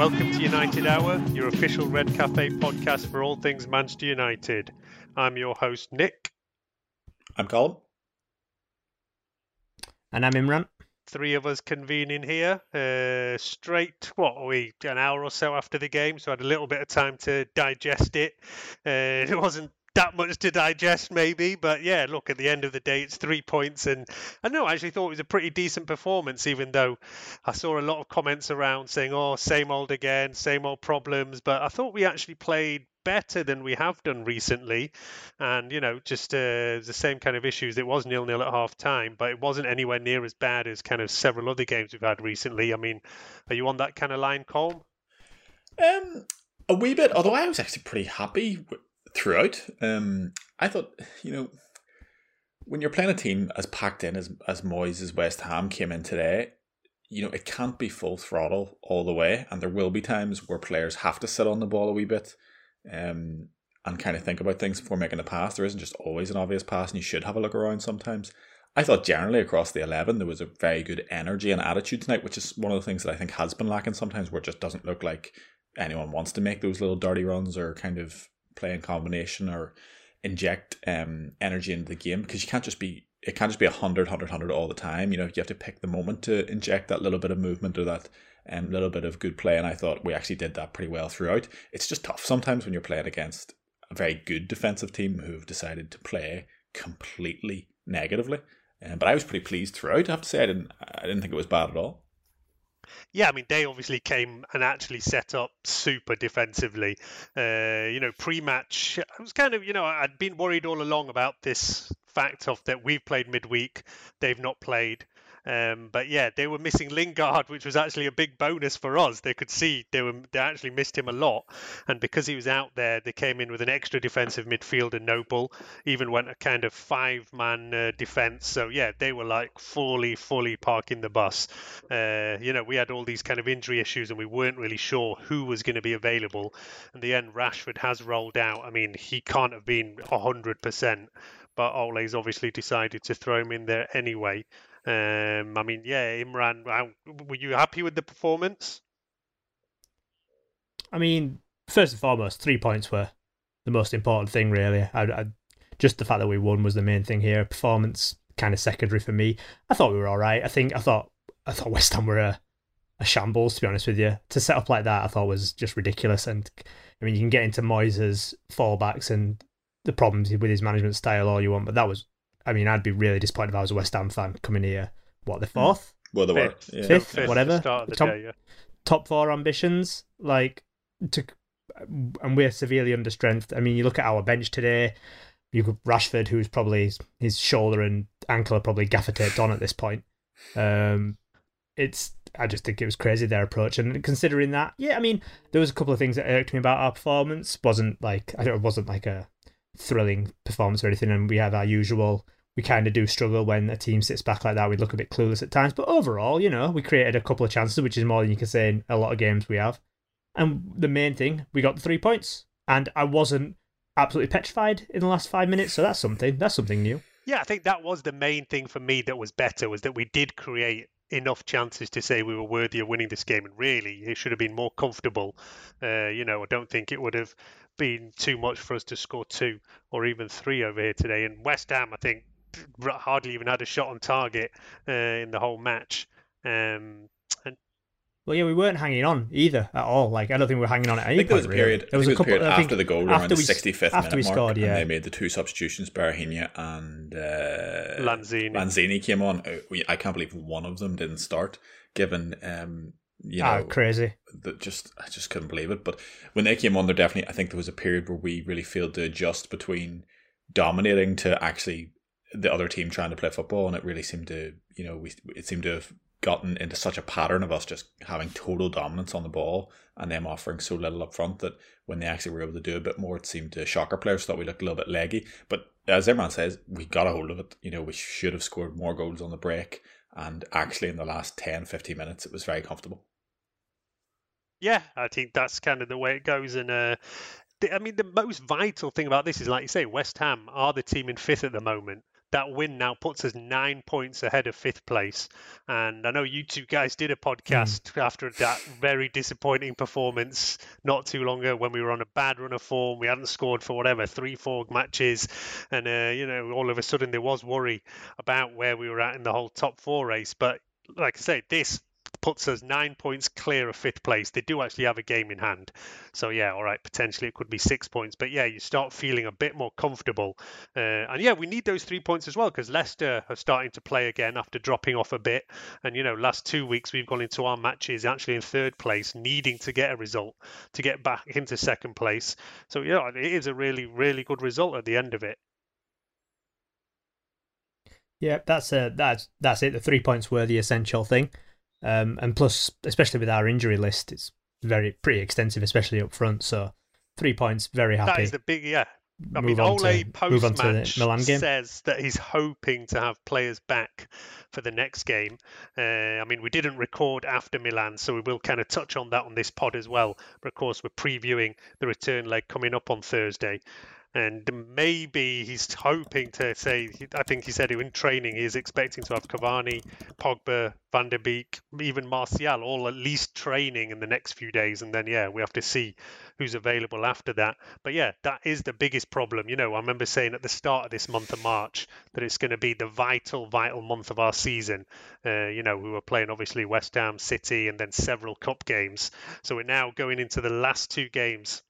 Welcome to United Hour, your official Red Cafe podcast for all things Manchester United. I'm your host, Nik. I'm Colm. And I'm Imran. Three of us convening here, uh, straight, what are we, an hour or so after the game, so I had a little bit of time to digest it. Uh, it wasn't that much to digest, maybe, but yeah, look, at the end of the day, it's three points, and I know I actually thought it was a pretty decent performance, even though I saw a lot of comments around saying, oh, same old again, same old problems, but I thought we actually played better than we have done recently and you know just uh, the same kind of issues it was nil nil at half time but it wasn't anywhere near as bad as kind of several other games we've had recently i mean are you on that kind of line Colm? Um, a wee bit. Although I was actually pretty happy throughout. Um, I thought you know when you're playing a team as packed in as as Moyes as West Ham came in today, you know it can't be full throttle all the way, and there will be times where players have to sit on the ball a wee bit. Um, and kind of think about things before making a pass. There isn't just always an obvious pass, and you should have a look around sometimes. I thought generally across the 11 there was a very good energy and attitude tonight, which is one of the things that I think has been lacking sometimes, where it just doesn't look like anyone wants to make those little dirty runs or kind of play in combination or inject um, energy into the game because you can't just be it can't just be 100 100 100 all the time. You know you have to pick the moment to inject that little bit of movement or that um, little bit of good play and i thought we actually did that pretty well throughout. It's just tough sometimes when you're playing against a very good defensive team who've decided to play completely negatively. Um, but i was pretty pleased throughout i have to say. I didn't i didn't think it was bad at all yeah, I mean, they obviously came and actually set up super defensively. Uh, you know, pre-match, I was kind of, you know, I'd been worried all along about this fact of that we've played midweek, they've not played. Um, but yeah, they were missing Lingard, which was actually a big bonus for us. They could see they were they actually missed him a lot, and because he was out there, they came in with an extra defensive midfielder, Noble. Even went a kind of five-man uh, defense. So yeah, they were like fully, fully parking the bus. Uh, you know, we had all these kind of injury issues, and we weren't really sure who was going to be available. In the end, Rashford has rolled out. I mean, he can't have been hundred percent but Ole's obviously decided to throw him in there anyway. Um, I mean, yeah, Imran, were you happy with the performance? I mean, first and foremost, three points were the most important thing, really. I, I, just the fact that we won was the main thing here. Performance kind of secondary for me. I thought we were all right. I think I thought I thought West Ham were a, a shambles, to be honest with you. To set up like that, I thought was just ridiculous. And I mean, you can get into Moyes' fallbacks and the problems with his management style all you want, but that was I mean, I'd be really disappointed if I was a West Ham fan coming here. What the fourth? well they were Fifth. yeah. Fifth, Fifth at the whatever. start of the top, day, yeah. top four ambitions, like to, and we're severely under strength. I mean, you look at our bench today. You got Rashford, who's probably his shoulder and ankle are probably gaffer taped on at this point. Um, it's I just think it was crazy their approach, and considering that, yeah, I mean, there was a couple of things that irked me about our performance. wasn't like I don't, it wasn't like a thrilling performance or anything, and we have our usual. We kind of do struggle when a team sits back like that. We look a bit clueless at times, but overall, you know, we created a couple of chances, which is more than you can say in a lot of games we have. And the main thing, we got the three points, and I wasn't absolutely petrified in the last five minutes, so that's something. That's something new. Yeah, I think that was the main thing for me that was better was that we did create enough chances to say we were worthy of winning this game, and really it should have been more comfortable. Uh, you know, I don't think it would have been too much for us to score two or even three over here today. And West Ham, I think, hardly even had a shot on target uh, in the whole match. Um, and Well, yeah, we weren't hanging on either at all. Like, I don't think we were hanging on at I any think there was a period. really. There was I a think couple there was a period after the goal, around the we- 65th after minute we mark, scored. and Yeah, they made the two substitutions. Benrahma and uh, Lanzini. Lanzini came on. Uh, I can't believe one of them didn't start, given um, you know ah, crazy. that just I just couldn't believe it. But when they came on, there definitely I think there was a period where we really failed to adjust between dominating to actually the other team trying to play football, and it really seemed to you know we it seemed to have gotten into such a pattern of us just having total dominance on the ball and them offering so little up front that when they actually were able to do a bit more, it seemed to shock our players. Thought we looked a little bit leggy, but as everyone says, we got a hold of it. You know, we should have scored more goals on the break. And actually, in the last 10, 15 minutes, it was very comfortable. Yeah, I think that's kind of the way it goes. And uh, the, I mean, the most vital thing about this is, like you say, West Ham are the team in fifth at the moment. That win now puts us nine points ahead of fifth place. And I know you two guys did a podcast after that very disappointing performance not too long ago when we were on a bad run of form. We hadn't scored for whatever, three, four matches. And, uh, you know, all of a sudden there was worry about where we were at in the whole top four race. But like I say, this puts us nine points clear of fifth place. They do actually have a game in hand. So, yeah, all right, potentially it could be six points. But yeah, you start feeling a bit more comfortable. Uh, and yeah, we need those three points as well because Leicester are starting to play again after dropping off a bit. And, you know, last two weeks we've gone into our matches actually in third place, needing to get a result to get back into second place. So, yeah, it is a really, really good result at the end of it. Yeah, that's uh, that's that's it. The three points were the essential thing, um, and plus, especially with our injury list, it's very pretty extensive, especially up front. So, three points, very happy. That is the big, yeah. I Move mean, Ole post move on to the match Milan game. says that he's hoping to have players back for the next game. Uh, I mean, we didn't record after Milan, so we will kind of touch on that on this pod as well. But of course, we're previewing the return leg coming up on Thursday. And maybe he's hoping to say, I think he said in training he is expecting to have Cavani, Pogba, Van der Beek, even Martial all at least training in the next few days. And then, yeah, we have to see who's available after that. But yeah, that is the biggest problem. You know, I remember saying at the start of this month of March that it's going to be the vital, vital month of our season. Uh, you know, we were playing obviously West Ham, City, and then several cup games. So we're now going into the last two games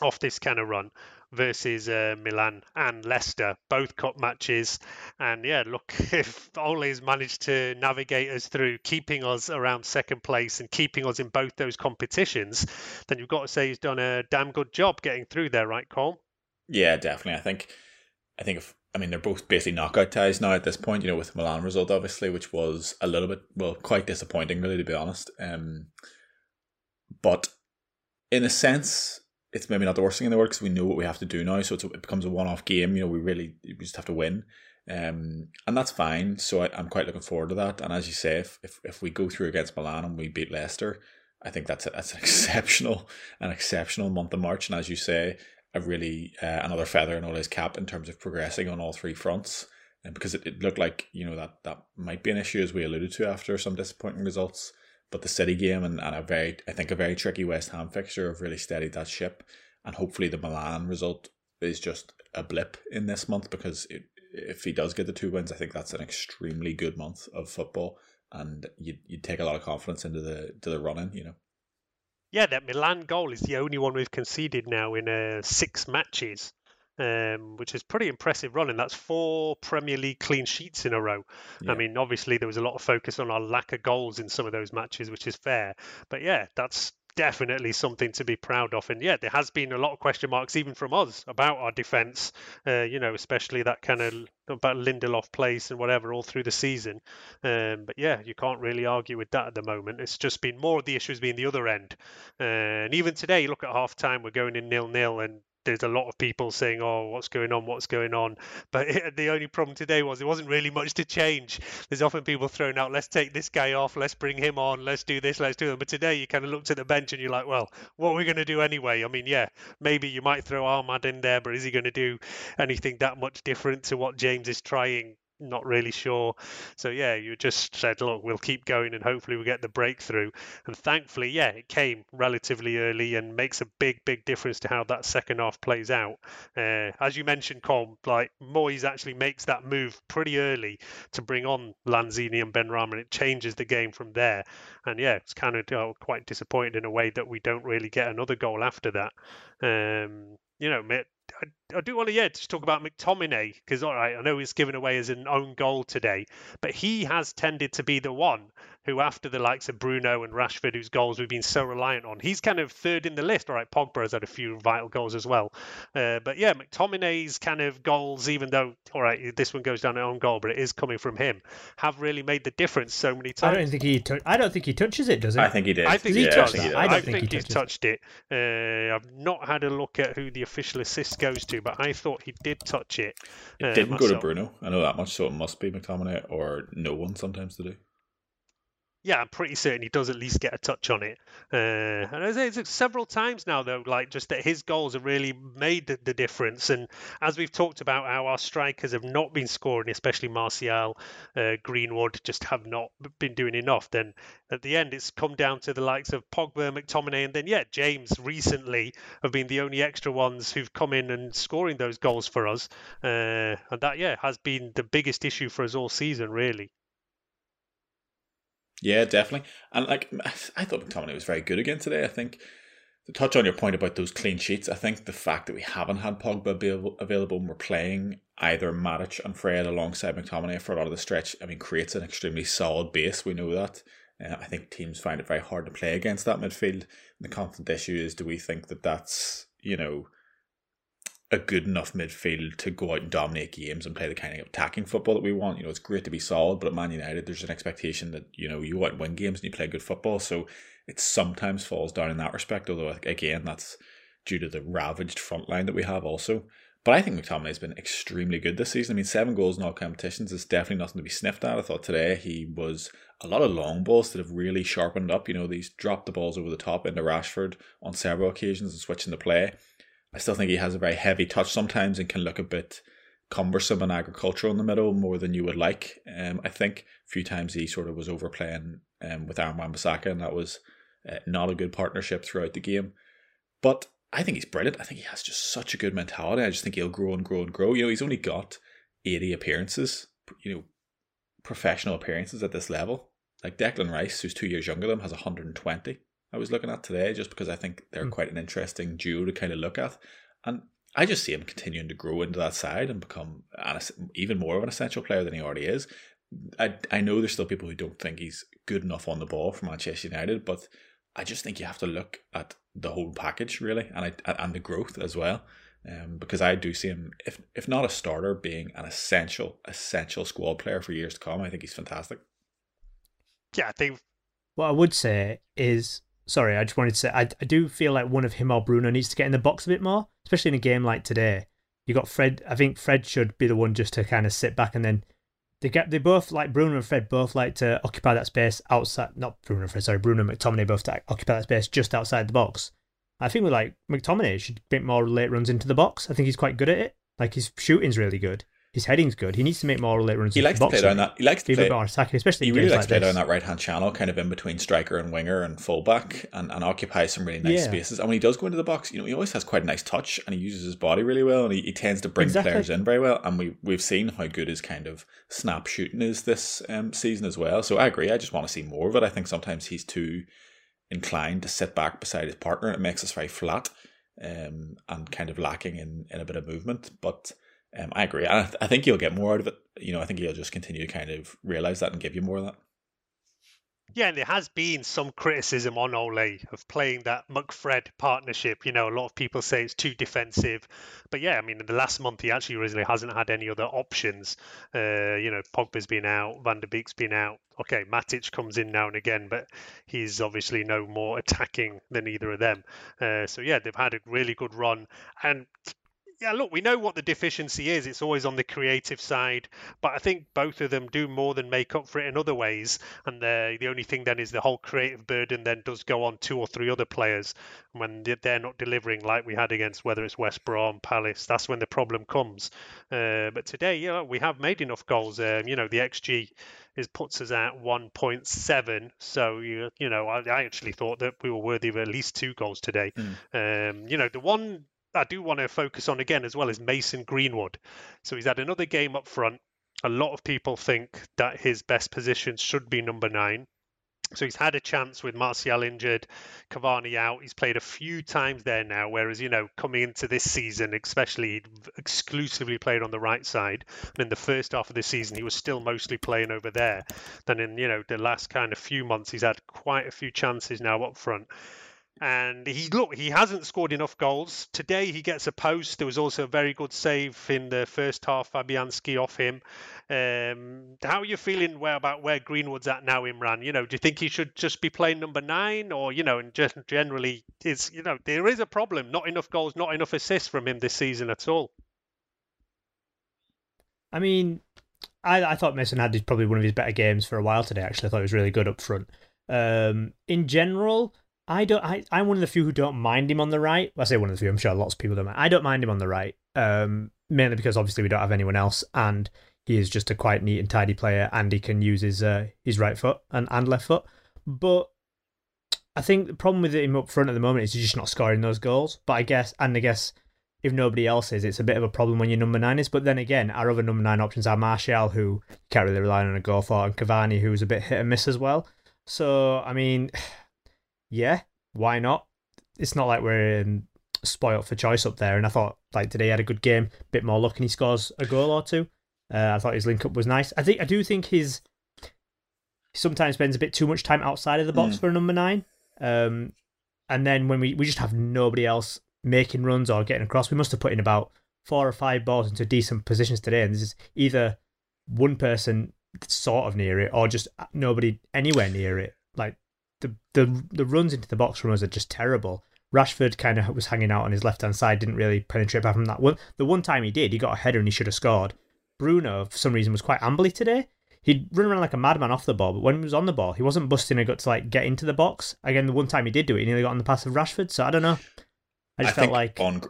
off this kind of run versus uh, Milan and Leicester, both cup matches. And yeah, look, if Ole's managed to navigate us through, keeping us around second place and keeping us in both those competitions, then you've got to say he's done a damn good job getting through there, right, Colm? Yeah, definitely. I think, I think if I mean they're both basically knockout ties now at this point. You know, with the Milan result obviously, which was a little bit well, quite disappointing, really, to be honest. Um, but in a sense, it's maybe not the worst thing in the world because we know what we have to do now. So it's, it becomes a one-off game. You know, we really we just have to win, um, and that's fine. So I, I'm quite looking forward to that. And as you say, if, if if we go through against Milan and we beat Leicester, I think that's a, that's an exceptional an exceptional month of March. And as you say, a really uh, another feather in Ole's cap in terms of progressing on all three fronts. And because it, it looked like you know that that might be an issue as we alluded to after some disappointing results. But the City game and, and a very I think a very tricky West Ham fixture have really steadied that ship. And hopefully the Milan result is just a blip in this month because it, if he does get the two wins, I think that's an extremely good month of football, and you you take a lot of confidence into the to the running. You know. Yeah, that Milan goal is the only one we've conceded now in uh, six matches, um, which is pretty impressive running. That's four Premier League clean sheets in a row. Yeah. I mean, obviously there was a lot of focus on our lack of goals in some of those matches, which is fair. But yeah, that's definitely something to be proud of. And yeah, there has been a lot of question marks even from us about our defence. Uh, you know, especially that kind of about Lindelof place and whatever all through the season. Um, but yeah, you can't really argue with that at the moment. It's just been more of the issues being the other end. Uh, and even today, look at half time, we're going in nil nil and there's a lot of people saying, "Oh, what's going on? What's going on?" But it, the only problem today was there wasn't really much to change. There's often people throwing out, "Let's take this guy off. Let's bring him on. Let's do this. Let's do that." But today, you kind of looked at the bench and you're like, "Well, what are we going to do anyway?" I mean, yeah, maybe you might throw Amad in there, but is he going to do anything that much different to what James is trying? Not really sure. So yeah, you just said, look, we'll keep going and hopefully we'll get the breakthrough. And thankfully, yeah, it came relatively early and makes a big, big difference to how that second half plays out. Uh, as you mentioned, Colm, like Moyes actually makes that move pretty early to bring on Lanzini and Benrahma, and it changes the game from there. And yeah, it's kind of you know, quite disappointed in a way that we don't really get another goal after that. Um, you know, I, I do want to yeah just talk about McTominay because all right, I know he's given away as an own goal today, but he has tended to be the one who, after the likes of Bruno and Rashford, whose goals we've been so reliant on, he's kind of third in the list. All right, Pogba has had a few vital goals as well, uh, but yeah, McTominay's kind of goals, even though all right, this one goes down an own goal, but it is coming from him, have really made the difference so many times. I don't think he. I don't think he touches it, does he? I think he did. I think yeah, he touched it. I, I think, think he he's touches touched it. Uh, I've not had a look at who the official assist goes to, but I thought he did touch it. It uh, didn't go to. Bruno. I know that much, so it must be McTominay or no one sometimes to do. Yeah, I'm pretty certain he does at least get a touch on it. Uh, and I say it's several times now, though, like just that his goals have really made the, the difference. And as we've talked about, how our strikers have not been scoring, especially Martial, uh, Greenwood, just have not been doing enough. Then at the end, it's come down to the likes of Pogba, McTominay, and then yeah, James recently have been the only extra ones who've come in and scoring those goals for us. Uh, and that yeah has been the biggest issue for us all season, really. Yeah, definitely. And like I thought McTominay was very good again today. I think to touch on your point about those clean sheets, I think the fact that we haven't had Pogba available, available and we're playing either Matic and Fred alongside McTominay for a lot of the stretch, I mean, creates an extremely solid base. We know that. Uh, I think teams find it very hard to play against that midfield. The constant issue is, do we think that that's you know a good enough midfield to go out and dominate games and play the kind of attacking football that we want. You know, it's great to be solid, but at Man United, there's an expectation that you know you out win games and you play good football. So it sometimes falls down in that respect. Although again, that's due to the ravaged front line that we have also. But I think McTominay has been extremely good this season. I mean, seven goals in all competitions is definitely nothing to be sniffed at. I thought today he was a lot of long balls that have really sharpened up. You know, these dropped the balls over the top into Rashford on several occasions and switching the play. I still think he has a very heavy touch sometimes and can look a bit cumbersome and agricultural in the middle more than you would like. Um, I think a few times he sort of was overplaying um, with Aaron Wan-Bissaka and that was uh, not a good partnership throughout the game. But I think he's brilliant. I think he has just such a good mentality. I just think he'll grow and grow and grow. You know, he's only got 80 appearances, you know, professional appearances at this level. Like Declan Rice, who's two years younger than him, has 120. I was looking at today just because I think they're Mm. quite an interesting duo to kind of look at. And I just see him continuing to grow into that side and become an, even more of an essential player than he already is. I, I know there's still people who don't think he's good enough on the ball for Manchester United, but I just think you have to look at the whole package really, and I, and the growth as well. Um, because I do see him, if if not a starter, being an essential essential squad player for years to come. I think he's fantastic. Yeah, I think What I would say is, sorry, I just wanted to say, I, I do feel like one of him or Bruno needs to get in the box a bit more, especially in a game like today. You got Fred. I think Fred should be the one just to kind of sit back and then they get. They both like Bruno and Fred both like to occupy that space outside. Not Bruno and Fred, sorry, Bruno and McTominay both to occupy that space just outside the box. I think we like McTominay should make more late runs into the box. I think he's quite good at it. Like his shooting's really good. His heading's good. He needs to make more late runs. He likes to play down that. He likes to play. more attacking, especially He really likes to play down that right hand channel, kind of in between striker and winger and fullback, and, and occupy some really nice Yeah. spaces. And when he does go into the box, you know, he always has quite a nice touch, and he uses his body really well, and he, he tends to bring Exactly. players in very well. And we we've seen how good his kind of snap shooting is this um, season as well. So I agree. I just want to see more of it. I think sometimes he's too inclined to sit back beside his partner, and it makes us very flat um, and kind of lacking in, in a bit of movement. But um, I agree. I, I think you'll get more out of it. You know, I think he'll just continue to kind of realize that and give you more of that. Yeah, and there has been some criticism on Ole of playing that McFred partnership. You know, a lot of people say it's too defensive, but yeah, I mean, in the last month he actually really hasn't had any other options. Uh, you know, Pogba's been out, Van der Beek's been out. Okay, Matic comes in now and again, but he's obviously no more attacking than either of them. Uh, so yeah, they've had a really good run, and yeah, look, we know what the deficiency is. It's always on the creative side, but I think both of them do more than make up for it in other ways. And the the only thing then is the whole creative burden then does go on two or three other players when they're not delivering like we had against whether it's West Brom, Palace. That's when the problem comes. Uh, but today, you know, we have made enough goals. Um, you know, the xG is puts us at 1.7. So you you know, I, I, actually thought that we were worthy of at least two goals today. Mm. Um, you know, the one I do want to focus on again as well is Mason Greenwood. So he's had another game up front. A lot of people think that his best position should be number nine. So he's had a chance with Martial injured, Cavani out. He's played a few times there now, whereas, you know, coming into this season, especially, exclusively played on the right side. And in the first half of the season, he was still mostly playing over there. Then in, you know, the last kind of few months, he's had quite a few chances now up front and he look he hasn't scored enough goals. Today he gets a post. There was also a very good save in the first half fabianski off him. Um, how are you feeling where, about where greenwood's at now imran? You know do you think he should just be playing number nine or you know and just generally is you know there is a problem. Not enough goals not enough assists from him this season at all. I mean i, I thought mason had probably one of his better games for a while today actually. I thought he was really good up front. Um, in general I don't. I, I'm one of the few who don't mind him on the right. Well, I say one of the few. I'm sure lots of people don't. Mind. I don't mind him on the right, um, mainly because obviously we don't have anyone else, and he is just a quite neat and tidy player, and he can use his uh, his right foot and, and left foot. But I think the problem with him up front at the moment is he's just not scoring those goals. But I guess, and I guess if nobody else is, it's a bit of a problem when your number nine is. But then again, our other number nine options are Martial, who can't really rely on a goal for, and Cavani, who's a bit hit and miss as well. So I mean yeah, why not? It's not like we're um, spoilt for choice up there. And I thought like today he had a good game, bit more luck, and he scores a goal or two. Uh, I thought his link up was nice. I think I do think his he sometimes spends a bit too much time outside of the box mm. for a number nine. Um, and then when we we just have nobody else making runs or getting across, we must have put in about four or five balls into decent positions today, and this is either one person sort of near it or just nobody anywhere near it. Like the the the runs into the box from us are just terrible. Rashford kind of was hanging out on his left hand side, didn't really penetrate apart from that one. The one time he did, he got a header and he should have scored. Bruno, for some reason, was quite ambly today. He'd run around like a madman off the ball, but when he was on the ball, he wasn't busting a gut to like get into the box. Again, the one time he did do it, he nearly got on the pass of Rashford. So I don't know. I just I felt like on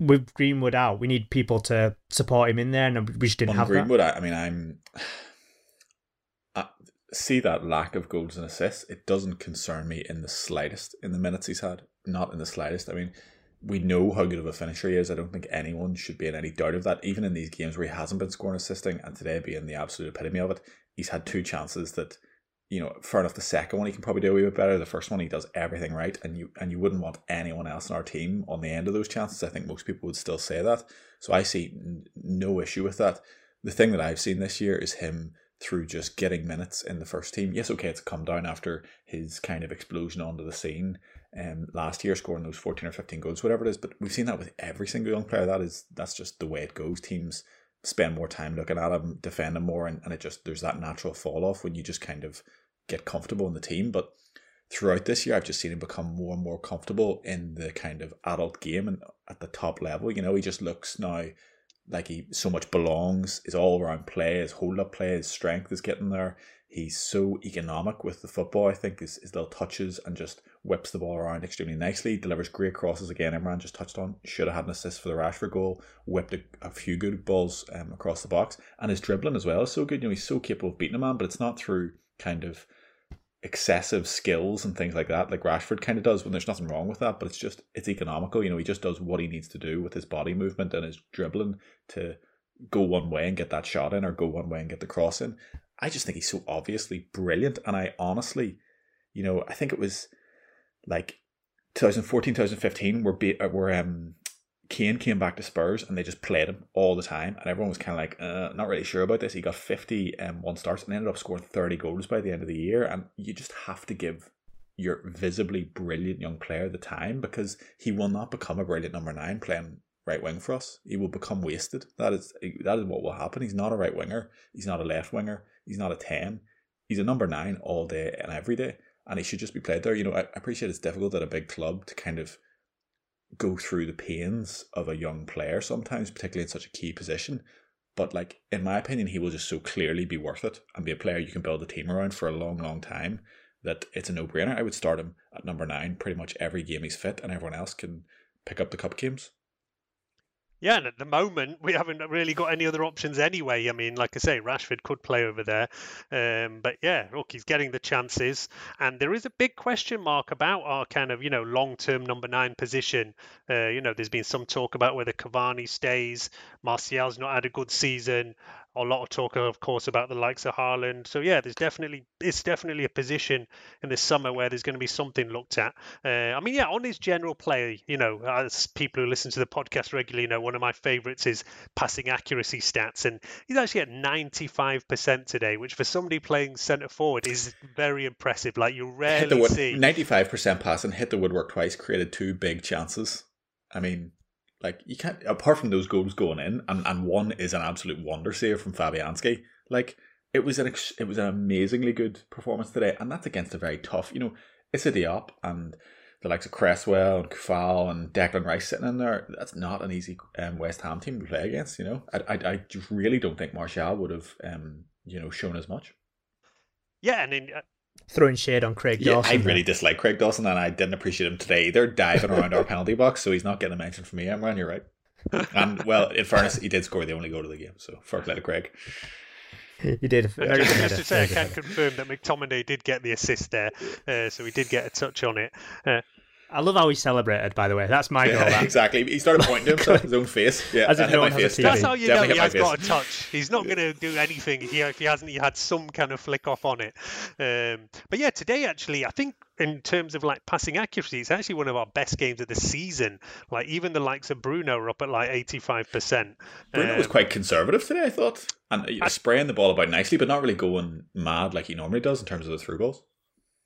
with Greenwood out, we need people to support him in there, and we just didn't on have Greenwood. That. I mean, I'm see that lack of goals and assists, it doesn't concern me in the slightest in the minutes he's had. Not in the slightest. I mean, we know how good of a finisher he is. I don't think anyone should be in any doubt of that. Even in these games where he hasn't been scoring assisting, and today being the absolute epitome of it, he's had two chances that, you know, fair enough. The second one he can probably do a wee bit better. The first one he does everything right, and you and you wouldn't want anyone else in our team on the end of those chances. I think most people would still say that. So I see no issue with that. The thing that I've seen this year is him through just getting minutes in the first team. Yes, okay, it's come down after his kind of explosion onto the scene um, last year, scoring those 14 or 15 goals, whatever it is. But we've seen that with every single young player. That is that's just the way it goes. Teams spend more time looking at him, defend him more, and, and it just there's that natural fall off when you just kind of get comfortable in the team. But throughout this year, I've just seen him become more and more comfortable in the kind of adult game and at the top level. You know, he just looks now like he so much belongs. His all around play, his hold up play, his strength is getting there. He's so economic with the football. I think his, his little touches and just whips the ball around extremely nicely. Delivers great crosses again. Imran just touched on. Should have had an assist for the Rashford goal. Whipped a, a few good balls um, across the box, and his dribbling as well is so good. You know he's so capable of beating a man, but it's not through kind of excessive skills and things like that, like Rashford kind of does when there's nothing wrong with that, but it's just it's economical. You know, he just does what he needs to do with his body movement and his dribbling to go one way and get that shot in or go one way and get the cross in. I just think he's so obviously brilliant. And I honestly, you know, I think it was like 2014, 2015 were, be, were um, Kane came back to Spurs and they just played him all the time, and everyone was kind of like, uh, not really sure about this. He got 50 um, one starts and ended up scoring 30 goals by the end of the year, and you just have to give your visibly brilliant young player the time because he will not become a brilliant number nine playing right wing for us. He will become wasted. That is that is what will happen. He's not a right winger. He's not a left winger. He's not a ten. He's a number nine all day and every day, and he should just be played there. You know, I appreciate it's difficult at a big club to kind of go through the pains of a young player sometimes, particularly in such a key position. But like in my opinion, he will just so clearly be worth it and be a player you can build a team around for a long, long time. That it's a no brainer. I would start him at number nine pretty much every game he's fit, and everyone else can pick up the cup games. Yeah, and at the moment we haven't really got any other options anyway. I mean, like I say, Rashford could play over there, um, but yeah, look, he's getting the chances, and there is a big question mark about our kind of you know long-term number nine position. Uh, you know, there's been some talk about whether Cavani stays. Martial's not had a good season a lot of talk, of course, about the likes of Haaland. So yeah, there's definitely it's definitely a position in the summer where there's going to be something looked at. Uh, I mean, yeah, on his general play, you know, as people who listen to the podcast regularly know, one of my favourites is passing accuracy stats, and he's actually at 95% today, which for somebody playing centre forward is very impressive. Like you rarely wood- see 95% pass and hit the woodwork twice, created two big chances. I mean, like you can't apart from those goals going in, and, and one is an absolute wonder save from Fabianski. Like it was an ex- it was an amazingly good performance today, and that's against a very tough, you know, it's Issa Diop and the likes of Cresswell and Coufal and Declan Rice sitting in there. That's not an easy um, West Ham team to play against. You know, I I, I really don't think Martial would have um you know shown as much. yeah, and in, uh, Throwing shade on Craig Yeah, Dawson. I really dislike Craig Dawson, and I didn't appreciate him today either, diving around our penalty box. So he's not getting a mention from me, Imran. You're right. And well, in fairness, he did score the only goal of the game. So fair play to Craig. You did a And very just, just to say, I can header. confirm that McTominay did get the assist there, uh, so he did get a touch on it. Uh, I love how he celebrated. By the way, that's my goal. Yeah, that. exactly. He started pointing to himself, his own face. Yeah, As if that hit no one has a face. TV. That's how you Definitely know he has my got a touch. He's not going to do anything if he, if he hasn't he had some kind of flick off on it. Um, but yeah, today actually, I think in terms of like passing accuracy, it's actually one of our best games of the season. Like even the likes of Bruno are up at like eighty five percent. Bruno was quite conservative today, I thought, and uh, I- spraying the ball about nicely, but not really going mad like he normally does in terms of the through balls.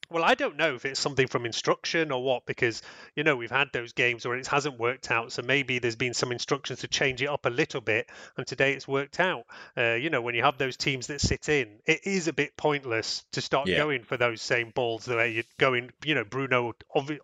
Well, I don't know if it's something from instruction or what, because you know we've had those games where it hasn't worked out. So maybe there's been some instructions to change it up a little bit, and today it's worked out. Uh, you know, when you have those teams that sit in, it is a bit pointless to start Yeah. going for those same balls. The way you're going, you know, Bruno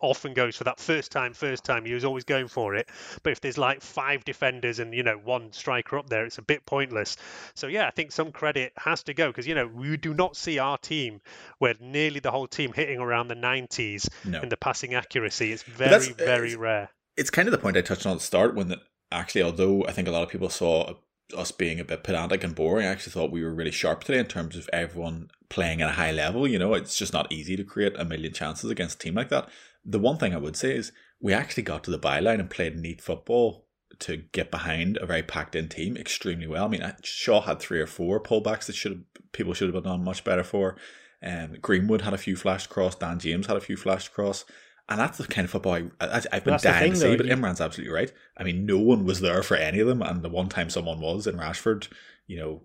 often goes for that first time, first time. He was always going for it. But if there's like five defenders and you know one striker up there, it's a bit pointless. So yeah, I think some credit has to go because you know we do not see our team where nearly the whole team hitting around the 90s No. in the passing accuracy. It's very, very it's- rare. It's kind of the point I touched on at the start when the, actually, although I think a lot of people saw us being a bit pedantic and boring, I actually thought we were really sharp today in terms of everyone playing at a high level. You know, it's just not easy to create a million chances against a team like that. The one thing I would say is we actually got to the byline and played neat football to get behind a very packed in team extremely well. I mean, I- Shaw had three or four pullbacks that should people should have done much better for. Um, Greenwood had a few flashed across. Dan James had a few flashed across. And that's the kind of football I, I've been That's dying thing, to see. though, But you- Imran's absolutely right. I mean, no one was there for any of them. And the one time someone was in Rashford, you know,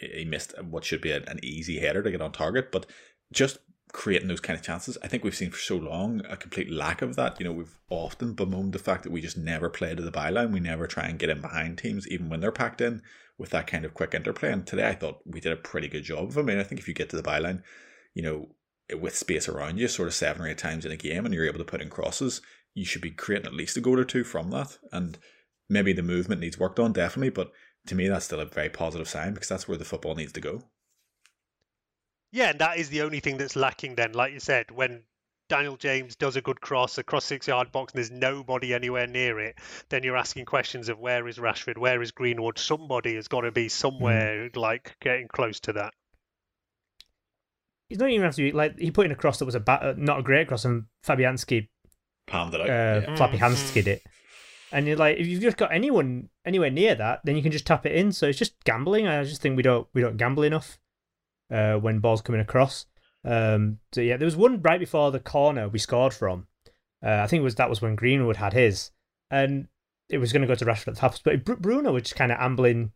he- he missed what should be an an easy header to get on target. But just creating those kind of chances, I think we've seen for so long a complete lack of that. You know, we've often bemoaned the fact that we just never play to the byline. We never try and get in behind teams, even when they're packed in with that kind of quick interplay. And today I thought we did a pretty good job of it. I mean, I think if you get to the byline, you know, with space around you, sort of seven or eight times in a game, and you're able to put in crosses, you should be creating at least a goal or two from that. And maybe the movement needs worked on, definitely, but to me, that's still a very positive sign because that's where the football needs to go. Yeah, and that is the only thing that's lacking then. Like you said, when Daniel James does a good cross across six yard box and there's nobody anywhere near it, then you're asking questions of where is Rashford, where is Greenwood? Somebody has got to be somewhere like getting close to that. He's not even have to be like he put in a cross that was a ba- uh, not a great cross, and Fabianski Palmed it out. uh, yeah. Flappy Hands Mhm. skid it. And you're like, if you've just got anyone anywhere near that, then you can just tap it in. So it's just gambling. I just think we don't we don't gamble enough uh, when balls coming across. Um, so yeah, there was one right before the corner we scored from. Uh, I think it was that was when Greenwood had his, and it was going to go to Rashford at the half, but Br- Bruno was just kind of ambling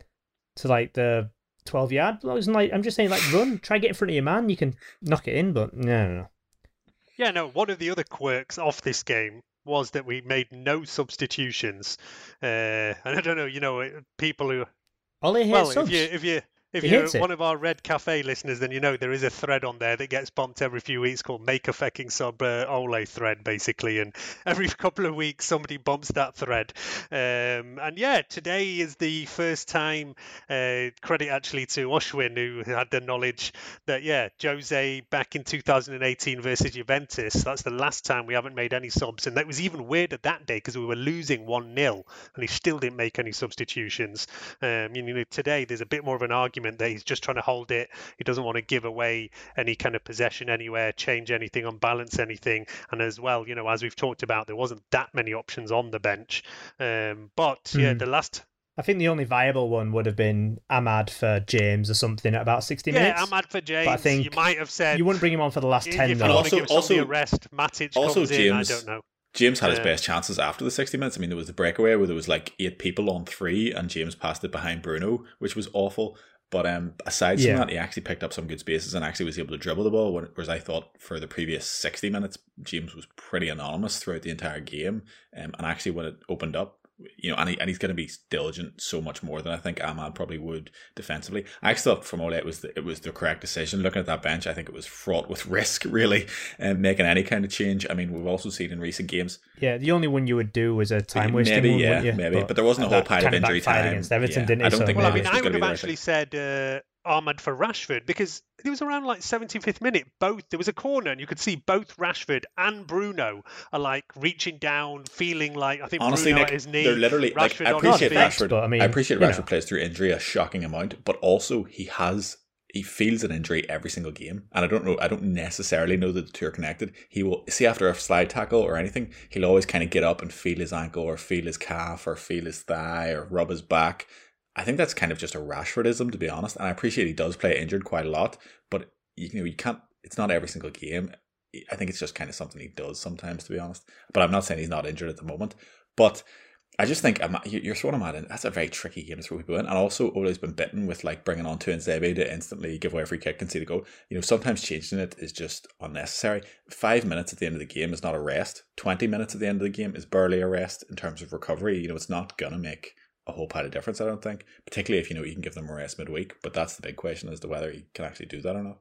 to like the twelve yard. I was like, I'm just saying, like, run, try get in front of your man. You can knock it in, but no, no, no. Yeah, no, one of the other quirks of this game was that we made no substitutions. Uh, and I don't know, you know, people who Ole well, subs. if you if you if He you're hates it. one of our Red Cafe listeners, then you know there is a thread on there that gets bumped every few weeks called Make a Fecking Sub uh, Ole thread, basically. And every couple of weeks, somebody bumps that thread. Um, and yeah, today is the first time, uh, credit actually to Oshwin, who had the knowledge that, yeah, Jose back in 2018 versus Juventus, that's the last time we haven't made any subs. And that was even weirder that day because we were losing 1 0 and he still didn't make any substitutions. Um, you know, today there's a bit more of an argument that he's just trying to hold it. He doesn't want to give away any kind of possession anywhere, change anything, unbalance anything. And as well, you know, as we've talked about, there wasn't that many options on the bench. Um, but yeah, Hmm. the last I think the only viable one would have been Amad for James or something at about 60 yeah, minutes. Yeah, Amad for James. I think you might have said you wouldn't bring him on for the last 10 you though. want Also- a also- rest, Matic also comes in. I James- don't know. James had his Yeah. best chances after the 60 minutes. I mean, there was the breakaway where there was like eight people on three, and James passed it behind Bruno, which was awful. But um, aside from Yeah. that, he actually picked up some good spaces and actually was able to dribble the ball. Whereas I thought for the previous 60 minutes, James was pretty anonymous throughout the entire game. Um, and actually, when it opened up, you know, and, he, and he's going to be diligent so much more than I think Amad probably would defensively. I actually thought from all it was the, it was the correct decision. Looking at that bench, I think it was fraught with risk, really, and making any kind of change. I mean, we've also seen in recent games Yeah, the only one you would do was a time wasting maybe, one, yeah, wouldn't maybe. But there wasn't a whole that pile of kind injury backfired time. against Everton, Yeah, didn't it? I don't So- think Well, I mean, I was would gonna have be the right actually said uh, Amad for Rashford because it was around like 75th minute. Both there was a corner and you could see both Rashford and Bruno are like reaching down, feeling like I think Honestly, Bruno Nick, at his knee. they're literally like Rashford I on his appreciate feet. Rashford. but I mean, I appreciate Rashford know. plays through injury a shocking amount, but also he has he feels an injury every single game, and I don't know. I don't necessarily know that the two are connected. He will see after a slide tackle or anything, he'll always kind of get up and feel his ankle or feel his calf or feel his thigh or rub his back. I think that's kind of just a Rashfordism, to be honest. And I appreciate he does play injured quite a lot, but you know you can't. It's not every single game. I think it's just kind of something he does sometimes, to be honest. But I'm not saying he's not injured at the moment. But I just think you're throwing him at in. That's a very tricky game to throw people in. And also, Ole's been bitten with like bringing on Tuanzebe to instantly give away a free kick and see the goal. You know, sometimes changing it is just unnecessary. Five minutes at the end of the game is not a rest. 20 minutes at the end of the game is barely a rest in terms of recovery. You know, it's not going to make a whole pile of difference, I don't think. Particularly if, you know, you can give them a rest midweek. But that's the big question as to whether he can actually do that or not.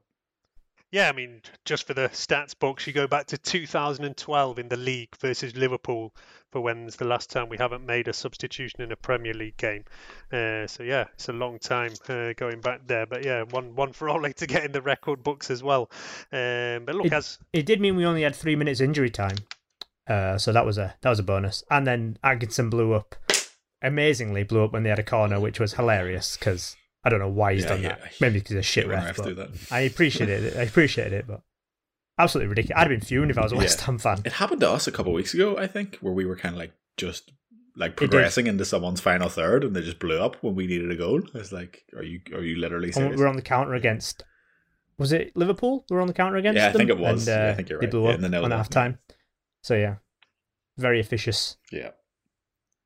Yeah, I mean, just for the stats books, you go back to 2012 in the league versus Liverpool for when's the last time we haven't made a substitution in a Premier League game. Uh, so yeah, it's a long time uh, going back there. But yeah, one one for Ole to get in the record books as well. Um, but look, It- as It did mean we only had three minutes injury time, uh, so that was a that was a bonus. And then Atkinson blew up, amazingly blew up when they had a corner, which was hilarious because I don't know why he's Yeah, done yeah. that. Maybe because he's a shit ref. do But that. I appreciated it. I appreciated it, but absolutely ridiculous. I'd have been fuming if I was a Yeah. West Ham fan. It happened to us a couple of weeks ago, I think, where we were kind of like just like progressing into someone's final third, and they just blew up when we needed a goal. It's like, are you are you literally serious? We're on the counter against. Was it Liverpool? We were on the counter against Yeah, I them, think it was. And, uh, Yeah, I think you're right. They blew Yeah, up in the nil on half time. So yeah, very officious. yeah,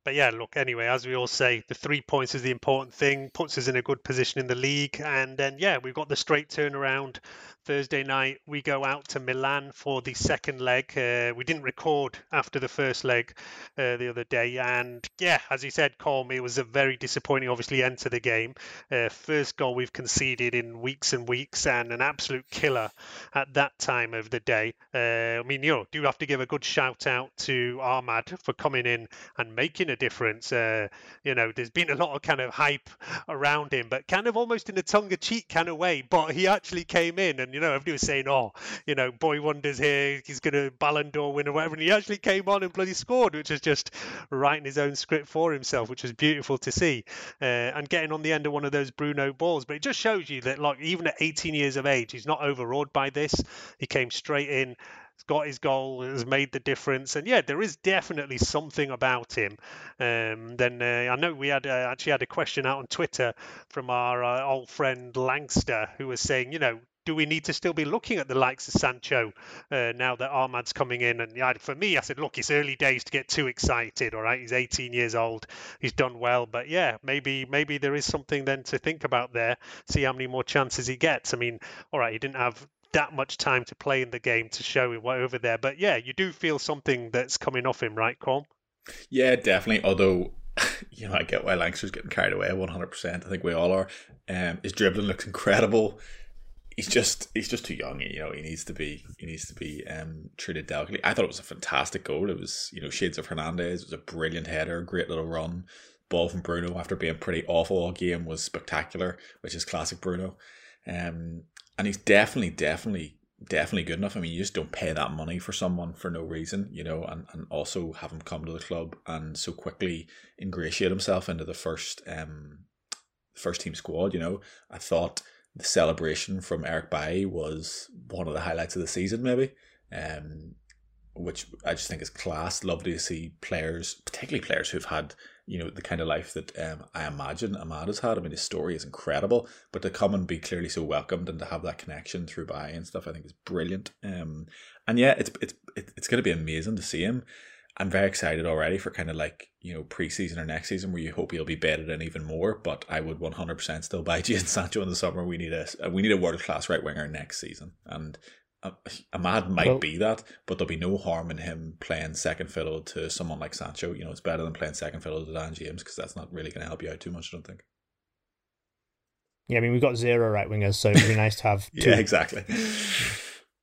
but yeah, look, anyway, as we all say, the three points is the important thing, puts us in a good position in the league. And then, yeah, we've got the straight turnaround. Thursday night, we go out to Milan for the second leg. Uh, we didn't record after the first leg uh, the other day. And yeah, as you said, Colm, it was a very disappointing, obviously, end to the game. Uh, first goal we've conceded in weeks and weeks, and an absolute killer at that time of the day. Uh, I mean, you know, do have to give a good shout out to Amad for coming in and making a difference. Uh, you know, there's been a lot of kind of hype around him, but kind of almost in a tongue-in-cheek kind of way. But he actually came in, and you know, everybody was saying, "Oh, you know, boy wonders here, he's going to Ballon d'Or win or whatever," and he actually came on and bloody scored, which was just writing his own script for himself, which was beautiful to see, uh, and getting on the end of one of those Bruno balls. But it just shows you that, like, even at 18 years of age, he's not overawed by this. He came straight in got his goal, has made the difference, and yeah, there is definitely something about him. Um, then uh, I know we had uh, actually had a question out on Twitter from our uh, old friend Langster who was saying, you know, do we need to still be looking at the likes of Sancho uh, now that Amad's coming in? And yeah, for me, I said, look, it's early days to get too excited. All right, he's 18 years old, he's done well, but yeah, maybe maybe there is something then to think about there. See how many more chances he gets. I mean, all right, he didn't have that much time to play in the game to show him what over there, but yeah, you do feel something that's coming off him, right, Colm? yeah, definitely. Although you know, I get why Lancashire getting carried away 100%. I think we all are. Um, his dribbling looks incredible. He's just he's just too young, you know. He needs to be he needs to be um, treated delicately. I thought it was a fantastic goal. It was you know shades of Hernandez. It was a brilliant header, great little run. Ball from Bruno after being pretty awful all game was spectacular, which is classic Bruno. Um, and he's definitely definitely definitely good enough. I mean, you just don't pay that money for someone for no reason, you know, and, and also have him come to the club and so quickly ingratiate himself into the first um first team squad, you know. I thought the celebration from Eric Bailly was one of the highlights of the season, maybe. Um which I just think is class. Lovely to see players, particularly players who've had you know the kind of life that um, I imagine Amad has had. I mean, his story is incredible, but to come and be clearly so welcomed and to have that connection through Bailly and stuff, I think is brilliant. Um, and yeah, it's it's it's going to be amazing to see him. I'm very excited already for kind of like you know preseason or next season where you hope he'll be bedded in even more. But I would 100% still buy Jadon Sancho in the summer. We need a we need a world class right winger next season, and Amad might well, be that, but there'll be no harm in him playing second fiddle to someone like Sancho. You know, it's better than playing second fiddle to Dan James because that's not really going to help you out too much. I don't think. Yeah, I mean we've got zero right wingers, so it'd be nice to have. Two. yeah, exactly.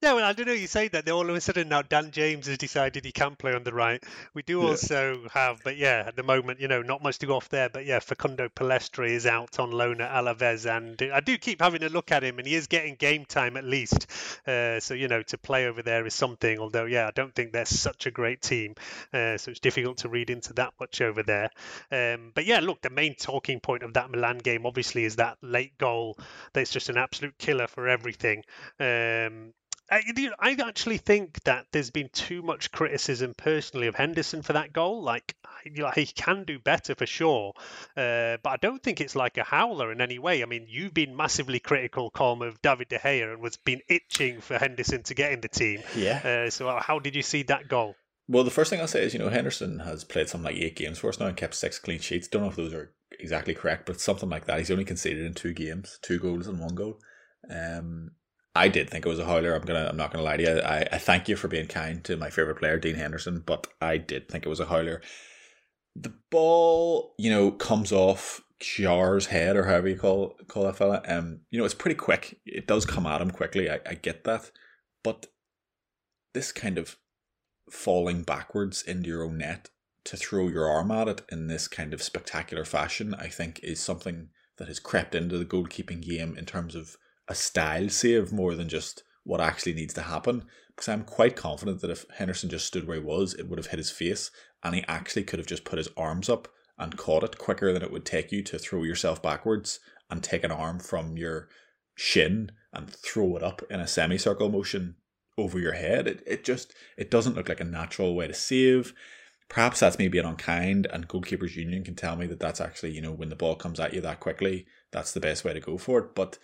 Yeah, well, I don't know. You say that, then all of a sudden now Dan James has decided he can play on the right. We do yeah. also have, but yeah, at the moment, you know, not much to go off there. But yeah, Facundo Pellistri is out on loan at Alaves, and I do keep having a look at him, and he is getting game time at least. Uh, so you know, to play over there is something. Although, yeah, I don't think they're such a great team, uh, so it's difficult to read into that much over there. Um, but yeah, look, the main talking point of that Milan game obviously is that late goal. That's just an absolute killer for everything. Um, I, I actually think that there's been too much criticism personally of Henderson for that goal. Like, he can do better for sure, uh, but I don't think it's like a howler in any way. I mean, you've been massively critical, Colm, of David De Gea and was been itching for Henderson to get in the team. Yeah. Uh, so, how did you see that goal? Well, the first thing I'll say is, you know, Henderson has played something like eight games for us now and kept six clean sheets. Don't know if those are exactly correct, but something like that. He's only conceded in two games, two goals and one goal. Um, I did think it was a howler. I'm gonna. I'm not gonna lie to you. I, I thank you for being kind to my favorite player, Dean Henderson, but I did think it was a howler. The ball, you know, comes off Jar's head or however you call call that fella. Um, you know, it's pretty quick. It does come at him quickly. I, I get that, but this kind of falling backwards into your own net to throw your arm at it in this kind of spectacular fashion, I think, is something that has crept into the goalkeeping game in terms of a style save more than just what actually needs to happen. Because I'm quite confident that if Henderson just stood where he was, it would have hit his face, and he actually could have just put his arms up and caught it quicker than it would take you to throw yourself backwards and take an arm from your shin and throw it up in a semicircle motion over your head. It it just it doesn't look like a natural way to save. Perhaps that's me being unkind, and goalkeepers union can tell me that that's actually you know when the ball comes at you that quickly, that's the best way to go for it. But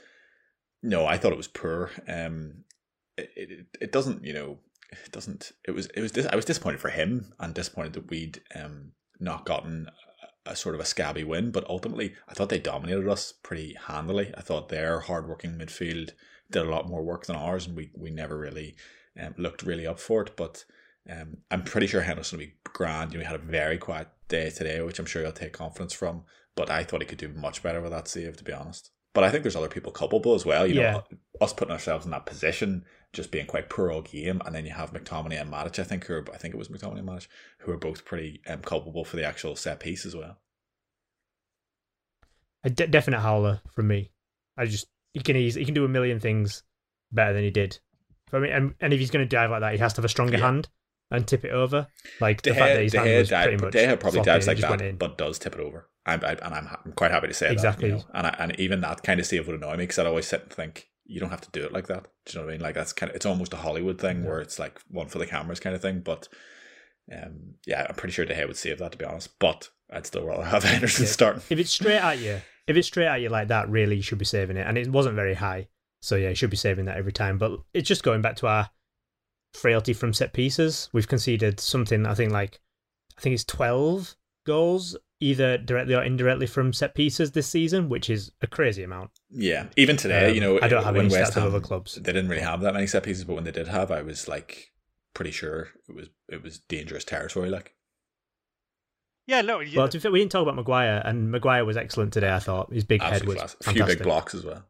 no, I thought it was poor. Um, it, it, it doesn't, you know, it doesn't. It was it was. I was disappointed for him and disappointed that we'd um not gotten a, a, sort of a scabby win. But ultimately, I thought they dominated us pretty handily. I thought their hardworking midfield did a lot more work than ours, and we we never really um, looked really up for it. But um, I'm pretty sure Henderson will be grand. You know, he had a very quiet day today, which I'm sure he'll take confidence from. But I thought he could do much better with that save, to be honest. But I think there's other people culpable as well. You yeah. know, us putting ourselves in that position, just being quite poor all game, and then you have McTominay and Matic. I think who are, I think it was McTominay and Matic who are both pretty um, culpable for the actual set piece as well. A de- definite howler from me. I just he can he can do a million things better than he did. I mean, and, and if he's going to dive like that, he has to have a stronger yeah. hand and tip it over. Like De Gea, the fact that he's hand was dive, pretty much De probably dives like that, but does tip it over. I'm, I, and I'm, I'm quite happy to say exactly. that. You know? and I, and even that kind of save would annoy me because I'd always sit and think you don't have to do it like that. Do you know what I mean? Like that's kind of it's almost a Hollywood thing yeah. where it's like one for the cameras kind of thing. But um, yeah, I'm pretty sure De Gea would save that to be honest. But I'd still rather have Henderson yeah. starting. If it's straight at you, if it's straight at you like that, really, you should be saving it. And it wasn't very high, so yeah, you should be saving that every time. But it's just going back to our frailty from set pieces. We've conceded something. I think like I think it's twelve goals either directly or indirectly from set pieces this season, which is a crazy amount. Yeah, even today, um, you know, I don't have any West Ham, of other clubs. They didn't really have that many set pieces, but when they did have, I was like pretty sure it was it was dangerous territory. Like, Yeah, no. Yeah. Well, to be fair, we didn't talk about Maguire, and Maguire was excellent today. I thought his big head was class. A few fantastic. big blocks as well.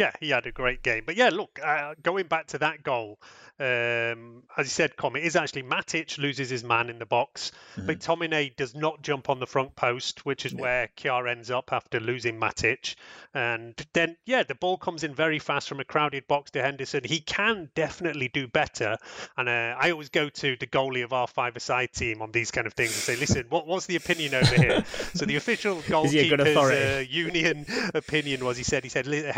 Yeah, he had a great game. But yeah, look, uh, going back to that goal, um, as you said, Colm, it is actually Matic loses his man in the box. Mhm. McTominay does not jump on the front post, which is Yeah. where Kjær ends up after losing Matic. And then, yeah, the ball comes in very fast from a crowded box to Henderson. He can definitely do better. And uh, I always go to the goalie of our five-a-side team on these kind of things and say, listen, what, what's the opinion over here? so the official goalkeeper's uh, union opinion was he said, he said "Li-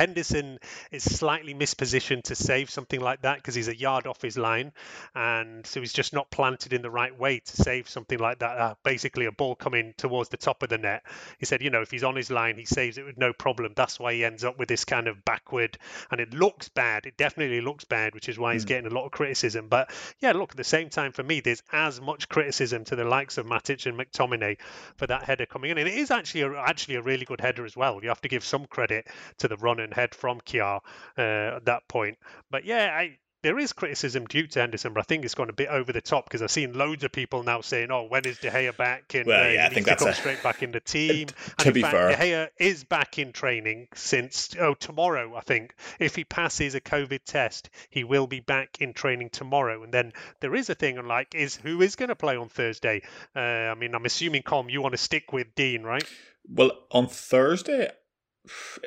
Henderson is slightly mispositioned to save something like that because he's a yard off his line. And so he's just not planted in the right way to save something like that. Uh, basically, a ball coming towards the top of the net. He said, you know, if he's on his line, he saves it with no problem. That's why he ends up with this kind of backward. And it looks bad. It definitely looks bad, which is why he's Mm. getting a lot of criticism. But yeah, look, at the same time, for me, there's as much criticism to the likes of Matic and McTominay for that header coming in. And it is actually a, actually a really good header as well. You have to give some credit to the run and head from Kjær uh, at that point. But yeah, I, there is criticism due to Henderson, but I think it's gone a bit over the top because I've seen loads of people now saying, "Oh, when is De Gea back?" And Well, uh, yeah, he I think that's come a- straight back in the team. To and be fact, fair. De Gea is back in training since oh tomorrow, I think. If he passes a COVID test, he will be back in training tomorrow. And then there is a thing on like is who is going to play on Thursday. Uh, I mean, I'm assuming Colm, you want to stick with Dean, right? Well, on Thursday,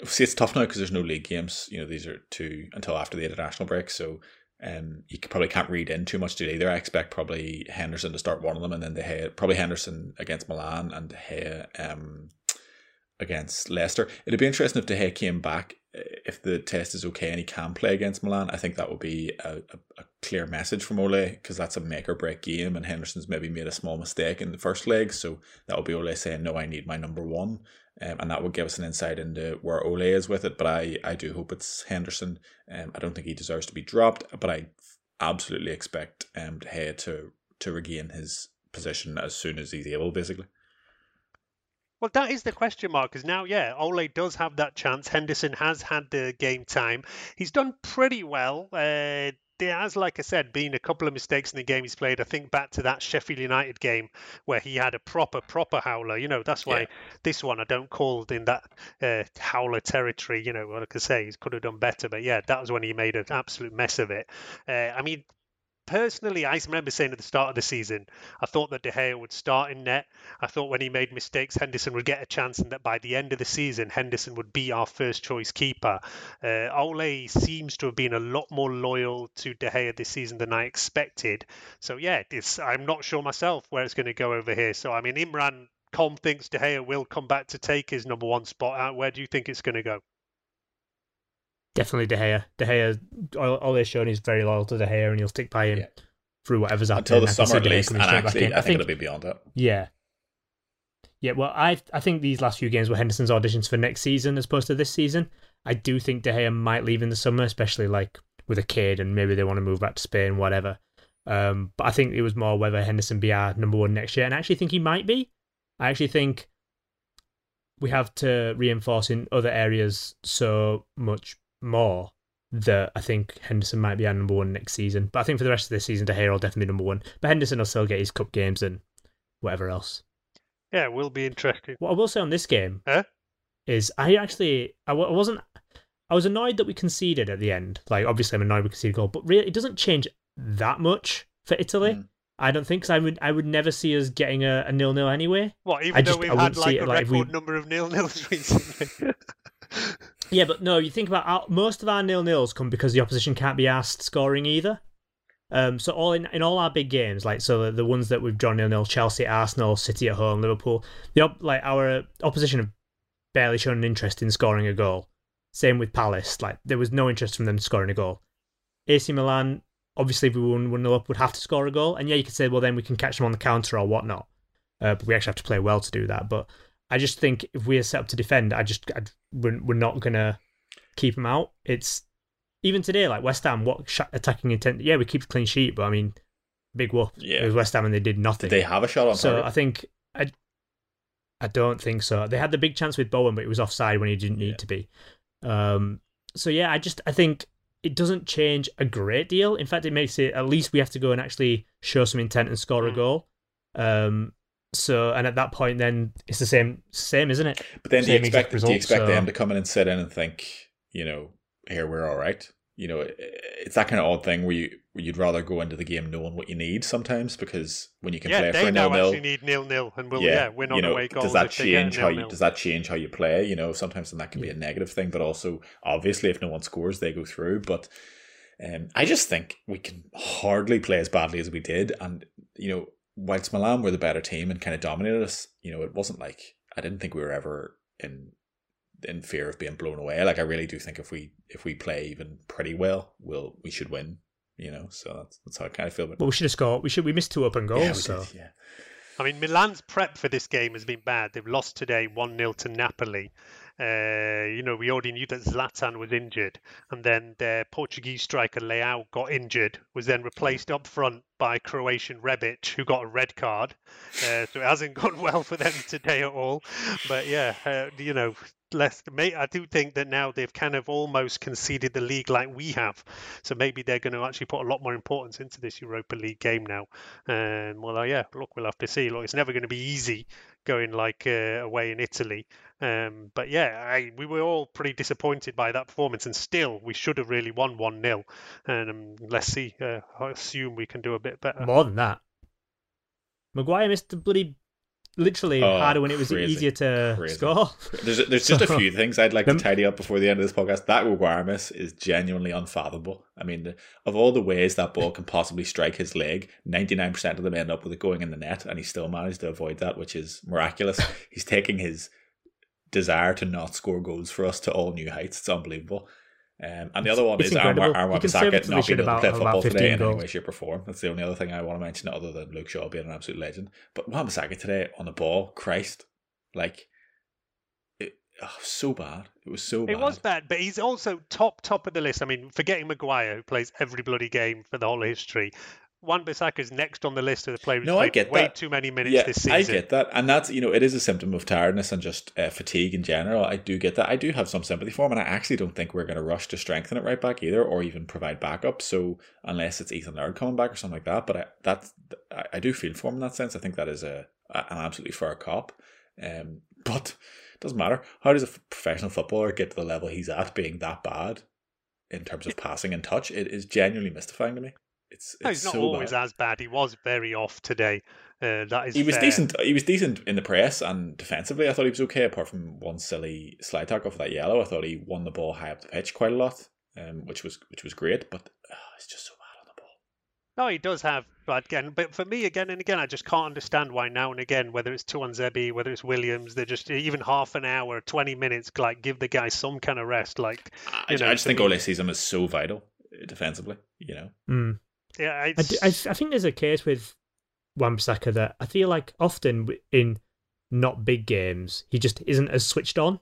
see, it's tough now because there's no league games. You know, these are two until after the international break, so um, you probably can't read in too much to it either. I expect probably Henderson to start one of them, and then De Gea, probably Henderson against Milan and De Gea um, against Leicester. It'd be interesting if De Gea came back uh, if the test is okay and he can play against Milan. I think that would be a, a, a clear message from Ole because that's a make or break game, and Henderson's maybe made a small mistake in the first leg, so that would be Ole saying, "No, I need my number one." Um, and that would give us an insight into where Ole is with it. But I, I do hope it's Henderson. Um, I don't think he deserves to be dropped, but I absolutely expect um, De Gea to to regain his position as soon as he's able, basically. Well, that is the question mark because now, yeah, Ole does have that chance. Henderson has had the game time. He's done pretty well. Uh, there has, like I said, been a couple of mistakes in the game he's played. I think back to that Sheffield United game where he had a proper, proper howler. You know, that's why Yeah. this one I don't call in that uh, howler territory. You know, like I say, he could have done better. But yeah, that was when he made an absolute mess of it. Uh, I mean, personally, I remember saying at the start of the season, I thought that De Gea would start in net. I thought when he made mistakes, Henderson would get a chance, and that by the end of the season, Henderson would be our first choice keeper. Uh, Ole seems to have been a lot more loyal to De Gea this season than I expected. So yeah, I'm not sure myself where it's going to go over here. So I mean, Imran. Colm thinks De Gea will come back to take his number one spot. Where do you think it's going to go? Definitely De Gea. De Gea, all, all they've shown is very loyal to De Gea, and he'll stick by him Yeah. through whatever's happening. Until the I summer at least, and actually, in. I think it'll be beyond that. Yeah. Yeah, well, I I think these last few games were Henderson's auditions for next season as opposed to this season. I do think De Gea might leave in the summer, especially like with a kid and maybe they want to move back to Spain, whatever. Um, but I think it was more whether Henderson be our number one next year, and I actually think he might be. I actually think we have to reinforce in other areas so much more that I think Henderson might be our number one next season. But I think for the rest of this season, De Gea will definitely be number one. But Henderson will still get his cup games and whatever else. Yeah, it will be interesting. What I will say on this game Huh? is I actually I w- I wasn't I was annoyed that we conceded at the end. Like obviously I'm annoyed we conceded a goal, but really it doesn't change that much for Italy. Mm. I don't think 'cause I would I would never see us getting a, a nil nil anyway. What, even I though just- we've I had like it, a like, record we- number of nil nils recently? Yeah, but no, you think about our, most of our nil nils come because the opposition can't be asked scoring either. Um, so all in in all our big games, like so the, the ones that we've drawn nil nil, Chelsea, Arsenal, City at home, Liverpool, the op- like our opposition have barely shown an interest in scoring a goal. Same with Palace, like there was no interest from them scoring a goal. AC Milan, obviously, if we won one 0 up, would have to score a goal, and yeah, you could say, well, then we can catch them on the counter or whatnot. Uh, but we actually have to play well to do that. But I just think if we're set up to defend, I just I'd, we're, we're not gonna keep them out. It's even today, like West Ham, what sh- attacking intent? Yeah, we keep a clean sheet, but I mean, big whoop. Yeah. It was West Ham and they did nothing. Did they have a shot on so target? I think I, I don't think so. They had the big chance with Bowen, but it was offside when he didn't need Yeah. to be. Um, so yeah, I just I think it doesn't change a great deal. In fact, it makes it at least we have to go and actually show some intent and score a Mm. goal. Um, So, and at that point, then it's the same, same, isn't it? But then do you Same exact expect do you expect so- them to come in and sit in and think, you know, here we're all right? You know, it- it's that kind of odd thing where you where you'd rather go into the game knowing what you need sometimes because when you can yeah, play they for a now nil nil, actually need nil nil, and will yeah, win on you know, away goals. does that if they get change how you nil-nil. does that change how you play? You know, sometimes then that can be a negative thing, but also obviously if no one scores, they go through. But um, I just think we can hardly play as badly as we did, and you know, whilst Milan were the better team and kind of dominated us, you know, it wasn't like I didn't think we were ever in in fear of being blown away. Like I really do think if we if we play even pretty well, we'll we should win. You know, so that's that's how I kind of feel about. But we should have scored. We should. We missed two open goals. yeah, we so did, yeah. I mean, Milan's prep for this game has been bad. They've lost today 1 0 to Napoli. Uh, you know, we already knew that Zlatan was injured, and then their Portuguese striker Leao got injured, was then replaced up front by Croatian Rebic, who got a red card. Uh, so it hasn't gone well for them today at all. But yeah, uh, you know, less. May, I do think that now they've kind of almost conceded the league like we have. So maybe they're going to actually put a lot more importance into this Europa League game now. And well, uh, yeah, look, we'll have to see. Look, it's never going to be easy going like uh, away in Italy. Um, but yeah, I, we were all pretty disappointed by that performance, and still we should have really won one 0 And um, let's see. Uh, I assume we can do a bit better. more than that, Maguire missed the bloody, literally Oh, harder when it was crazy. easier to Crazy. score. There's there's just a few things I'd like Them- to tidy up before the end of this podcast. That Maguire miss is genuinely unfathomable. I mean, the- of all the ways that ball can possibly strike his leg, 99% of them end up with it going in the net, and he still managed to avoid that, which is miraculous. He's taking his desire to not score goals for us to all new heights. It's unbelievable. Um, and the other one is Armar incredible. Armar You Bissaka not should being able to play about football 15 today in any way, shape, or form. That's the only other thing I want to mention, other than Luke Shaw being an absolute legend. But Wan Bissaka today on the ball, Christ, like, it, oh, so bad. It was so bad. It was bad, but he's also top top of the list. I mean, forgetting Maguire, who plays every bloody game for the whole history. Wan Bissaka is next on the list of the players No, I get way that. too many minutes yeah, this season. I get that, and that's you know it is a symptom of tiredness and just uh, fatigue in general. I do get that. I do have some sympathy for him, and I actually don't think we're going to rush to strengthen it right back either, or even provide backup. So unless it's Ethan Laird coming back or something like that, but I, that's I, I do feel for him in that sense. I think that is a, a an absolutely fair cop. Um, but it doesn't matter. How does a f- professional footballer get to the level he's at, being that bad in terms of passing and touch? It is genuinely mystifying to me. It's, No, he's not so always bad. as bad. He was very off today. Uh, that is He was fair. decent. He was decent in the press and defensively. I thought he was okay, apart from one silly slide tackle for that yellow. I thought he won the ball high up the pitch quite a lot, um, which was which was great. But uh, it's just so bad on the ball. No, he does have bad again. But for me, again and again, I just can't understand why now and again, whether it's Tuanzebe, whether it's Williams, they're just even half an hour, 20 minutes, like give the guy some kind of rest. Like, I, You know, I just think me- Ole season is so vital uh, defensively. You know, Mm. Yeah, I, think there's a case with Wan Bissaka that I feel like often in not big games he just isn't as switched on,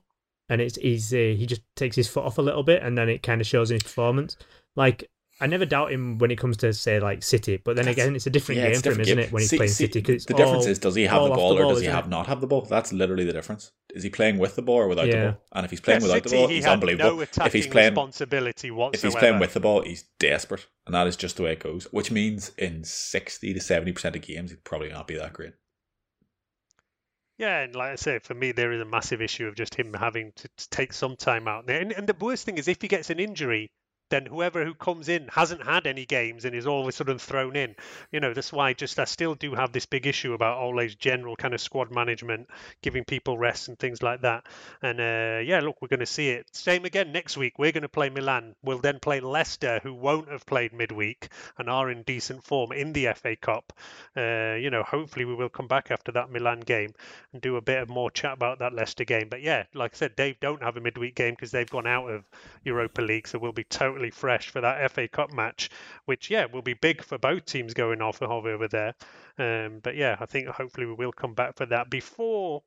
and it's uh, he just takes his foot off a little bit, and then it kind of shows in his performance. Like I never doubt him when it comes to say like City, but then That's- again it's a different yeah, game it's for him, different isn't it? When he's See- playing see, City, because the difference is does he have oh, the off ball the or does he isn't have it? not have the ball? That's literally the difference. Is he playing with the ball or without Yeah. the ball? And if he's playing yeah, without the ball, he he's unbelievable. No if attacking he's playing responsibility whatsoever. if he's playing with the ball, he's desperate, and that is just the way it goes. Which means in sixty to seventy percent of games, he'd probably not be that great. Yeah, and like I say, for me, there is a massive issue of just him having to, to take some time out. And, and the worst thing is, if he gets an injury, then whoever who comes in hasn't had any games and is all of a sudden thrown in. You know, that's why just I still do have this big issue about Ole's general kind of squad management, giving people rest and things like that. And uh, yeah, look, we're going to see it. Same again next week. We're going to play Milan. We'll then play Leicester, who won't have played midweek and are in decent form in the FA Cup. Uh, you know, hopefully we will come back after that Milan game and do a bit of more chat about that Leicester game. But yeah, like I said, Dave don't have a midweek game because they've gone out of Europa League, so we'll be totally fresh for that FA Cup match, which yeah will be big for both teams going off over over there. Um, but yeah, I think hopefully we will come back for that before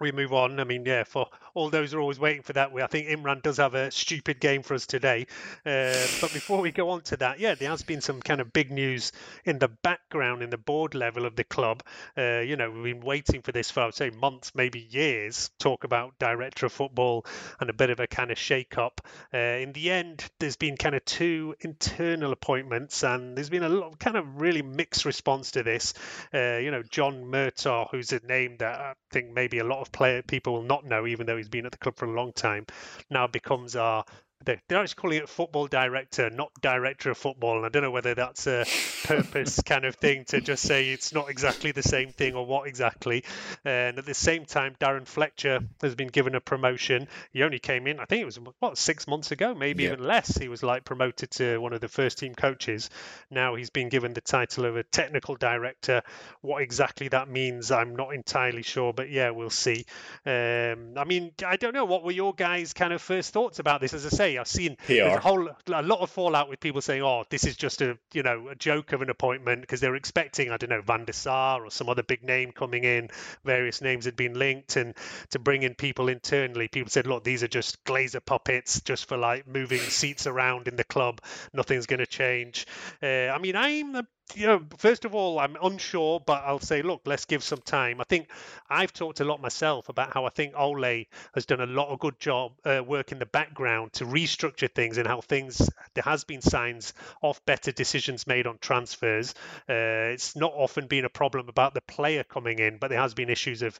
we move on. I mean, yeah, for all those who are always waiting for that, we, I think Imran does have a stupid game for us today. Uh, but before we go on to that, yeah, there has been some kind of big news in the background, in the board level of the club. Uh, you know, we've been waiting for this for, I would say, months, maybe years, talk about director of football and a bit of a kind of shake up. Uh, in the end, there's been kind of two internal appointments, and there's been a lot of kind of really mixed response to this. Uh, you know, John Murtough, who's a name that I think maybe a lot of player people will not know, even though he's been at the club for a long time, now becomes our they're, actually calling it football director, not director of football. And I don't know whether that's a purpose kind of thing to just say it's not exactly the same thing or what exactly. And at the same time, Darren Fletcher has been given a promotion. He only came in, I think it was what six months ago, maybe yeah. even less. He was like promoted to one of the first team coaches. Now he's been given the title of a technical director. What exactly that means, I'm not entirely sure, but yeah, we'll see. Um, I mean, I don't know. What were your guys' kind of first thoughts about this? As I say, I've seen a whole a lot of fallout with people saying, "Oh, this is just a you know a joke of an appointment," because they were expecting I don't know Van der Sar or some other big name coming in. Various names had been linked, and to bring in people internally, people said, "Look, these are just Glazer puppets, just for like moving seats around in the club. Nothing's going to change." Uh, I mean, I'm a you know, first of all, I'm unsure, but I'll say, look, let's give some time. I think I've talked a lot myself about how I think Ole has done a lot of good job uh, work in the background to restructure things and how things there has been signs of better decisions made on transfers. Uh, it's not often been a problem about the player coming in, but there has been issues of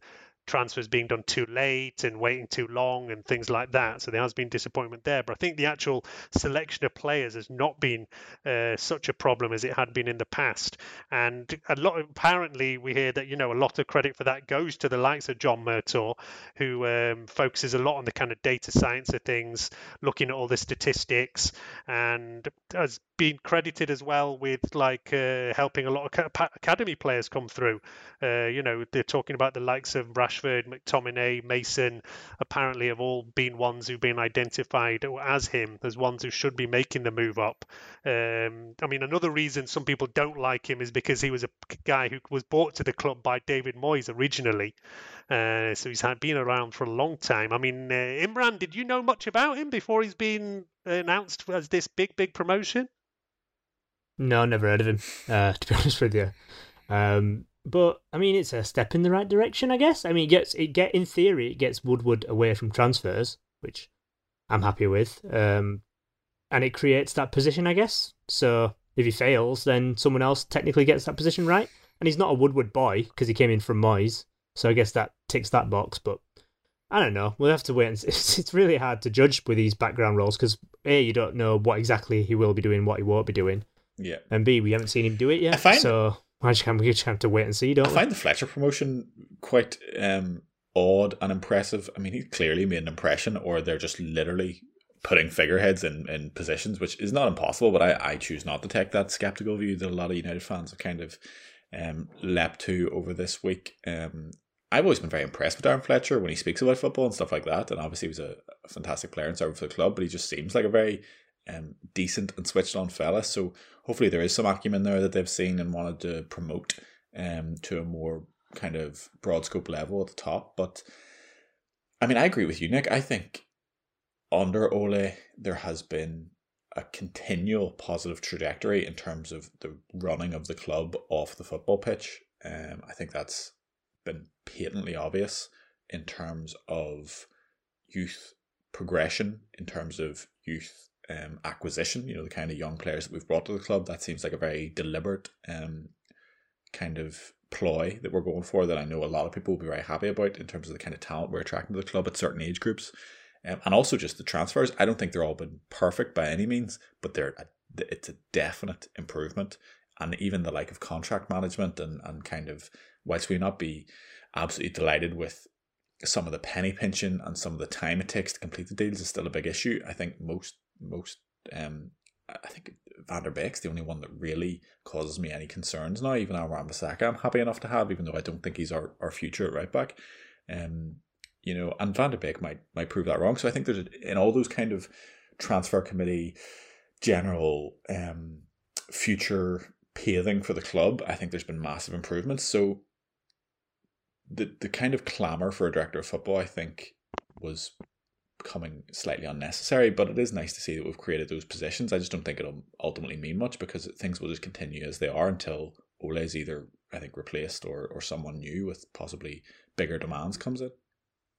transfers being done too late and waiting too long and things like that. So there has been disappointment there. But I think the actual selection of players has not been uh, such a problem as it had been in the past. And a lot apparently we hear that you know a lot of credit for that goes to the likes of John Murtough, who um, focuses a lot on the kind of data science of things, looking at all the statistics, and has been credited as well with like uh, helping a lot of academy players come through. Uh, you know, they're talking about the likes of Rashford, McTominay, Mason. Apparently, have all been ones who've been identified as him as ones who should be making the move up. Um, I mean, another reason some people don't like him is because he was a guy who was brought to the club by David Moyes originally. Uh, so he's been around for a long time. I mean, uh, Imran, did you know much about him before he's been announced as this big, big promotion? No, never heard of him. Uh, to be honest with you, um, but I mean, it's a step in the right direction, I guess. I mean, it gets it get in theory, it gets Woodward away from transfers, which I'm happy with, um, and it creates that position, I guess. So if he fails, then someone else technically gets that position right, and he's not a Woodward boy because he came in from Moyes, so I guess that ticks that box. But I don't know. We'll have to wait. And see. It's really hard to judge with these background roles because a you don't know what exactly he will be doing, what he won't be doing. Yeah. And b we haven't seen him do it yet. I find, so I just, we just have to wait and see, don't I we? find the Fletcher promotion quite um, odd and impressive. I mean, he clearly made an impression, or they're just literally putting figureheads in, in positions, which is not impossible, but I, I choose not to take that skeptical view that a lot of United fans have kind of um, leapt to over this week. Um, I've always been very impressed with Darren Fletcher when he speaks about football and stuff like that. And obviously, he was a, a fantastic player and served for the club, but he just seems like a very um, decent and switched on fella. So hopefully there is some acumen there that they've seen and wanted to promote um, to a more kind of broad scope level at the top. But I mean, I agree with you, Nik. I think under Ole, there has been a continual positive trajectory in terms of the running of the club off the football pitch. Um, I think that's been patently obvious in terms of youth progression, in terms of youth um, acquisition, you know, the kind of young players that we've brought to the club. That seems like a very deliberate um, kind of ploy that we're going for that I know a lot of people will be very happy about in terms of the kind of talent we're attracting to the club at certain age groups. Um, and also just the transfers. I don't think they're all been perfect by any means, but they're a, it's a definite improvement. And even the like of contract management and, and kind of, whilst we not be absolutely delighted with some of the penny pinching and some of the time it takes to complete the deals is still a big issue. I think most most um I think Van der Beek's the only one that really causes me any concerns now. Even Aaron Bissaka, I'm happy enough to have, even though I don't think he's our, our future right back. Um, you know, and Van der Beek might might prove that wrong. So I think there's in all those kind of transfer committee general um future paving for the club. I think there's been massive improvements. So the the kind of clamour for a director of football, I think, was becoming slightly unnecessary. But it is nice to see that we've created those positions. I just don't think it'll ultimately mean much because things will just continue as they are until Ole is either I think replaced or or someone new with possibly bigger demands comes in.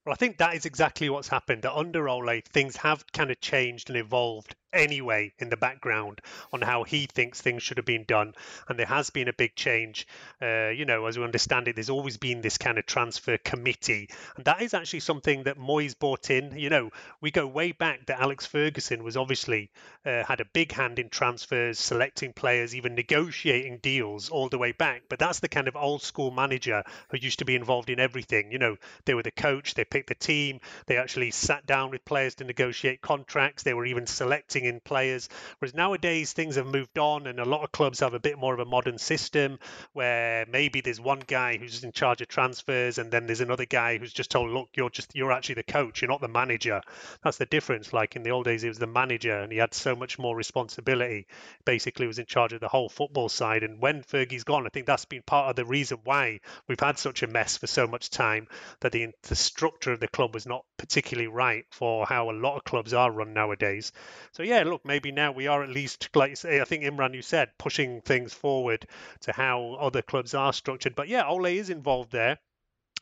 Well, I think that is exactly what's happened. That under Ole, things have kind of changed and evolved anyway in the background on how he thinks things should have been done. And there has been a big change. Uh, you know, as we understand it, there's always been this kind of transfer committee. And that is actually something that Moyes brought in. You know, we go way back that Alex Ferguson was obviously uh, had a big hand in transfers, selecting players, even negotiating deals all the way back. But that's the kind of old school manager who used to be involved in everything. You know, they were the coach, they picked the team, they actually sat down with players to negotiate contracts, they were even selecting investing in players. Whereas nowadays things have moved on, and a lot of clubs have a bit more of a modern system where maybe there's one guy who's in charge of transfers, and then there's another guy who's just told, "Look, you're just you're actually the coach, you're not the manager." That's the difference. Like in the old days, he was the manager, and he had so much more responsibility. Basically, was in charge of the whole football side. And when Fergie's gone, I think that's been part of the reason why we've had such a mess for so much time. That the the structure of the club was not particularly right for how a lot of clubs are run nowadays. So yeah, look, maybe now we are at least, like say, I think Imran, you said, pushing things forward to how other clubs are structured. But yeah, Ole is involved there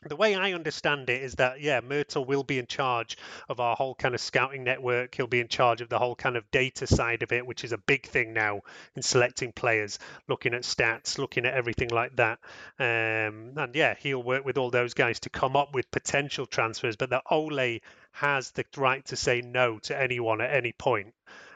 the way I understand it is that yeah, Murtough will be in charge of our whole kind of scouting network. He'll be in charge of the whole kind of data side of it, which is a big thing now in selecting players, looking at stats, looking at everything like that. Um, and yeah, he'll work with all those guys to come up with potential transfers. But that Ole has the right to say no to anyone at any point.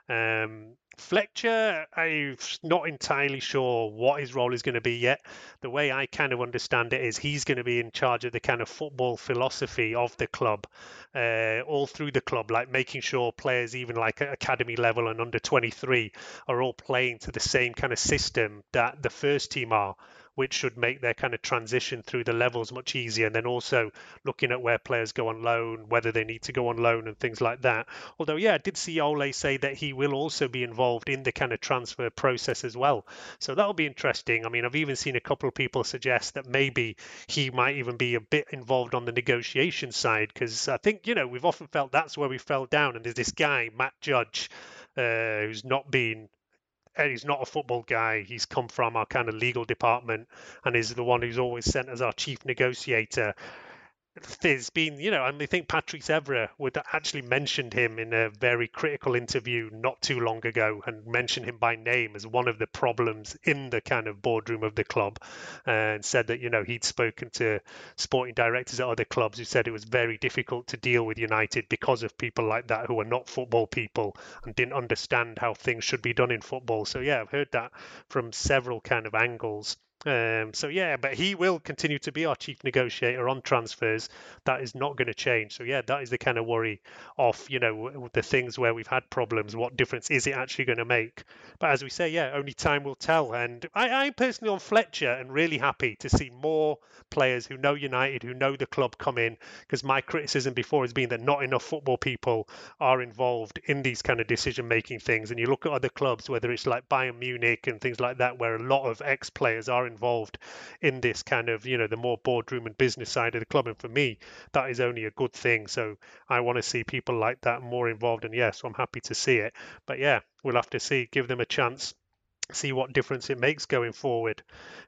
Um, Fletcher, I'm not entirely sure what his role is going to be yet. The way I kind of understand it is he's going to be in charge of the kind of football philosophy of the club, uh, all through the club, like making sure players, even like academy level and under 23, are all playing to the same kind of system that the first team are which should make their kind of transition through the levels much easier. And then also looking at where players go on loan, whether they need to go on loan and things like that. Although, yeah, I did see Ole say that he will also be involved in the kind of transfer process as well. So that'll be interesting. I mean, I've even seen a couple of people suggest that maybe he might even be a bit involved on the negotiation side because I think, you know, we've often felt that's where we fell down. And there's this guy, Matt Judge, uh, who's not been he's not a football guy. He's come from our kind of legal department and is the one who's always sent as our chief negotiator there's been, you know, and I think Patrice Evra would actually mentioned him in a very critical interview not too long ago and mentioned him by name as one of the problems in the kind of boardroom of the club and said that, you know, he'd spoken to sporting directors at other clubs who said it was very difficult to deal with United because of people like that who are not football people and didn't understand how things should be done in football. So, yeah, I've heard that from several kind of angles. Um, so yeah, but he will continue to be our chief negotiator on transfers. That is not going to change. So yeah, that is the kind of worry of you know the things where we've had problems. What difference is it actually going to make? But as we say, yeah, only time will tell. And I, I'm personally on Fletcher and really happy to see more players who know United, who know the club come in. Because my criticism before has been that not enough football people are involved in these kind of decision making things. And you look at other clubs, whether it's like Bayern Munich and things like that, where a lot of ex players are involved in this kind of, you know, the more boardroom and business side of the club. And for me, that is only a good thing. So I want to see people like that more involved. And yes, I'm happy to see it. But yeah, we'll have to see, give them a chance see what difference it makes going forward.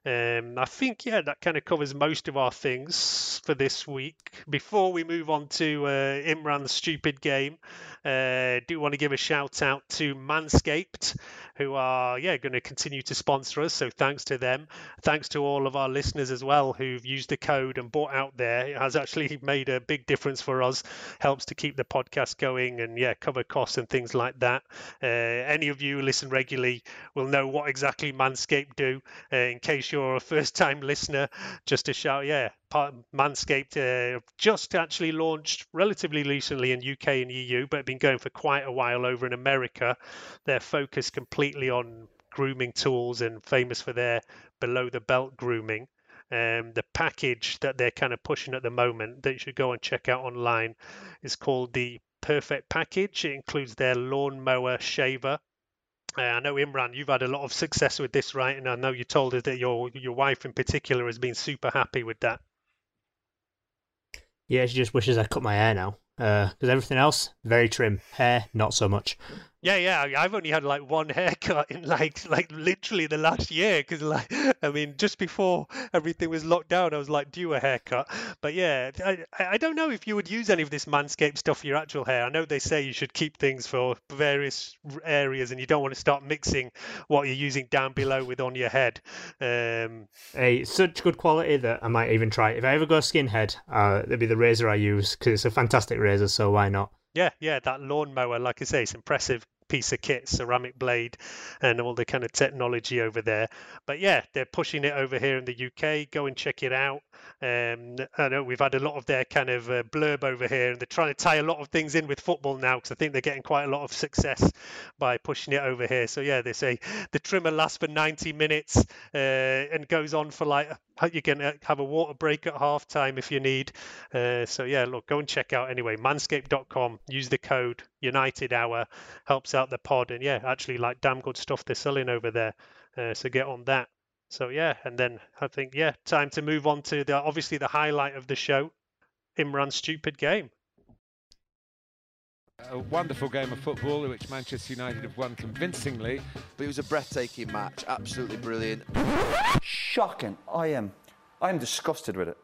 Um, I think, yeah, that kind of covers most of our things for this week. Before we move on to uh, Imran's stupid game, uh, do want to give a shout out to Manscaped, who are, yeah, going to continue to sponsor us. So thanks to them. Thanks to all of our listeners as well who've used the code and bought out there. It has actually made a big difference for us. Helps to keep the podcast going and, yeah, cover costs and things like that. Uh, any of you who listen regularly will know what exactly Manscaped do. Uh, in case you're a first time listener, just to shout, yeah, Manscaped uh, just actually launched relatively recently in UK and EU, but been going for quite a while over in America. They're focused completely on grooming tools and famous for their below the belt grooming. Um, the package that they're kind of pushing at the moment that you should go and check out online is called the Perfect Package. It includes their lawnmower shaver, uh, I know Imran, you've had a lot of success with this, right? And I know you told us that your your wife in particular has been super happy with that. Yeah, she just wishes I cut my hair now. Uh, because everything else, very trim. Hair, not so much. Yeah, yeah. I've only had like one haircut in like like literally the last year because like I mean just before everything was locked down, I was like due a haircut. But yeah, I I don't know if you would use any of this Manscaped stuff for your actual hair. I know they say you should keep things for various areas and you don't want to start mixing what you're using down below with on your head. Um, Hey, such good quality that I might even try. If I ever go skinhead, uh, it'll be the razor I use because it's a fantastic razor, so why not? Yeah, yeah, that lawnmower, like I say, it's impressive piece of kit, ceramic blade, and all the kind of technology over there. But yeah, they're pushing it over here in the UK. Go and check it out. Um, I know we've had a lot of their kind of uh, blurb over here, and they're trying to tie a lot of things in with football now because I think they're getting quite a lot of success by pushing it over here. So yeah, they say the trimmer lasts for 90 minutes uh, and goes on for like you can uh, have a water break at half time if you need. Uh, so yeah, look, go and check out anyway. Manscaped.com. Use the code United Hour. Helps out the pod, and yeah, actually like damn good stuff they're selling over there. Uh, so get on that. So yeah, and then I think yeah, time to move on to the obviously the highlight of the show, Imran's stupid game. A wonderful game of football in which Manchester United have won convincingly. But it was a breathtaking match, absolutely brilliant. Shocking. I am. I am disgusted with it.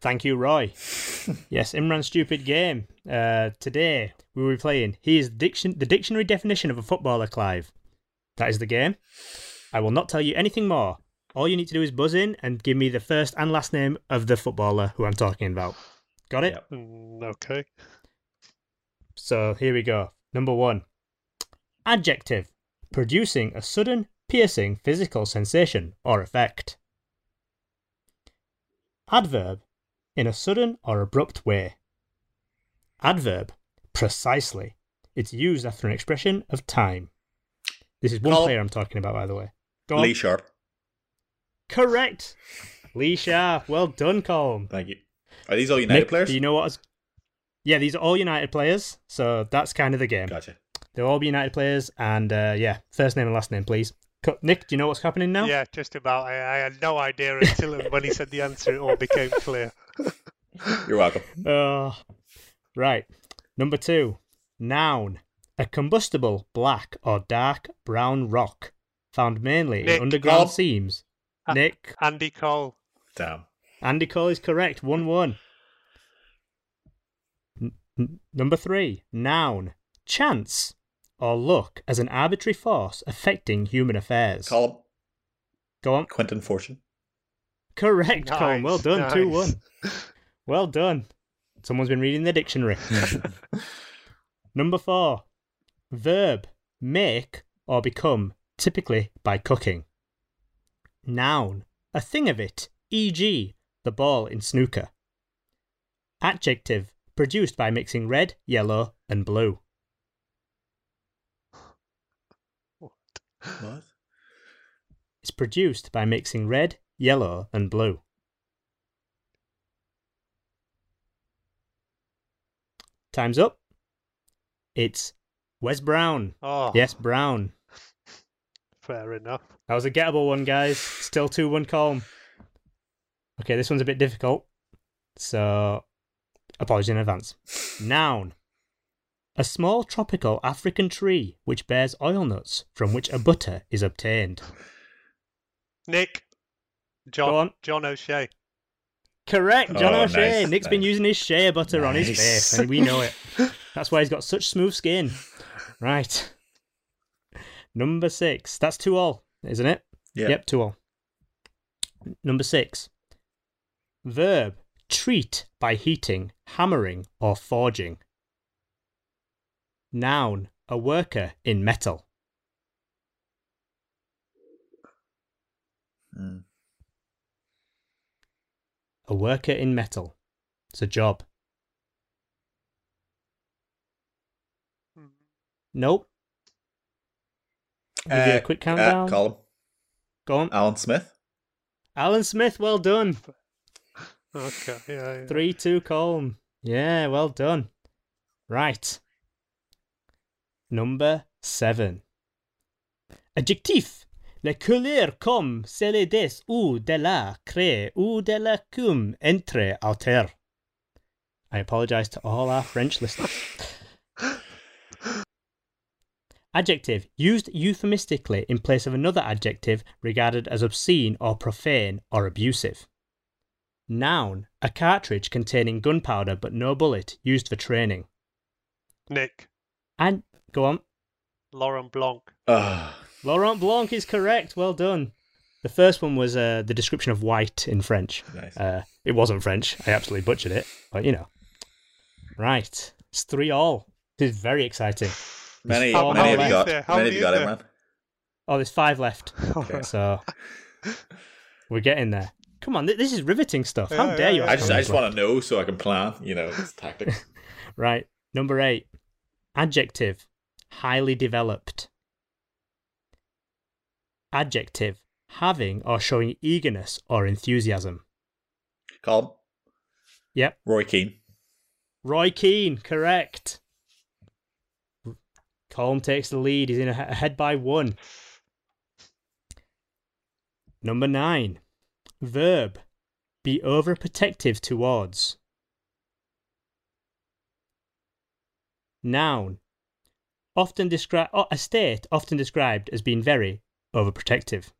Thank you, Roy. yes, Imran's stupid game. Uh, today we will be playing. He is diction- the dictionary definition of a footballer, Clive. That is the game. I will not tell you anything more. All you need to do is buzz in and give me the first and last name of the footballer who I'm talking about. Got it? Yep. Mm, okay. So here we go. Number one Adjective producing a sudden, piercing physical sensation or effect. Adverb in a sudden or abrupt way. Adverb precisely. It's used after an expression of time. This is one Colm. player I'm talking about, by the way. Go on. Lee Sharpe. Correct. Lee Sharpe. Well done, Colm. Thank you. Are these all United Nik, players? Do you know what? Yeah, these are all United players, so that's kind of the game. Gotcha. They'll all be United players, and uh, yeah, first name and last name, please. Nik, do you know what's happening now? Yeah, just about. I, I had no idea until when he said the answer, it all became clear. You're welcome. Uh, right. Number two, noun. A combustible black or dark brown rock found mainly Nik, in underground Bob. seams. Ah. Nik, Andy Cole. Damn. Andy Cole is correct. 1 1. N- n- number three, noun. Chance or luck as an arbitrary force affecting human affairs. Colm. Go on. Quinton Fortune. Correct, Colm. Well Nice, done. 2 1. Well done. Someone's been reading the dictionary. Number four, verb make or become, typically by cooking. Noun, a thing of it, e.g., the ball in snooker. Adjective, produced by mixing red, yellow, and blue. What? What? It's produced by mixing red, yellow, and blue. Time's up. It's Wes Brown. Oh, Yes, Brown. fair enough. That was a gettable one, guys. Still 2 1 Colm. Okay, this one's a bit difficult. So, apologies in advance. Noun. A small tropical African tree which bears oil nuts from which a butter is obtained. Nik. Go John. on. John O'Shea. Correct, John Oh, O'Shea. nice, Nik's been nice. using his shea butter on his Nice. face, and we know it. That's why he's got such smooth skin. Right. Number six. That's two all, isn't it? Yeah. Yep, two all. Number six. Verb treat by heating, hammering, or forging. Noun a worker in metal. Mm. A worker in metal. It's a job. Nope. Give you a Uh, quick Uh, countdown. Colm. Go on. Alan Smith. Alan Smith, well done. Okay. Yeah. yeah. 3 2 Colm. Yeah, well done. Right. Number 7. Adjectif. La couleur comme celle des ou de la crée ou de la cum entre autres. I apologise to all our French listeners. Adjective used euphemistically in place of another adjective regarded as obscene or profane or abusive. Noun a cartridge containing gunpowder but no bullet used for training. Nik. And go on. Laurent Blanc. Ah, Laurent Blanc is correct. Well done. The first one was uh, the description of white in French. nice. Uh, it wasn't French. I absolutely butchered it, but you know. Right, it's three all. This is very exciting. many, how- many how have many you got? How Many have you got is man? Oh, there's five left, Okay. so we're getting there. Come on, th- this is riveting stuff. How Yeah, dare yeah, you? I just, I just want to know so I can plan. You know, it's tactics. Right, number eight. Adjective, highly developed. Adjective, having or showing eagerness or enthusiasm. Colm. Yep, Roy Keane. Roy Keane, correct. Colm takes the lead. He's in ahead by one. Number nine. Verb. Be overprotective towards. Noun. Often a state often described as being very overprotective.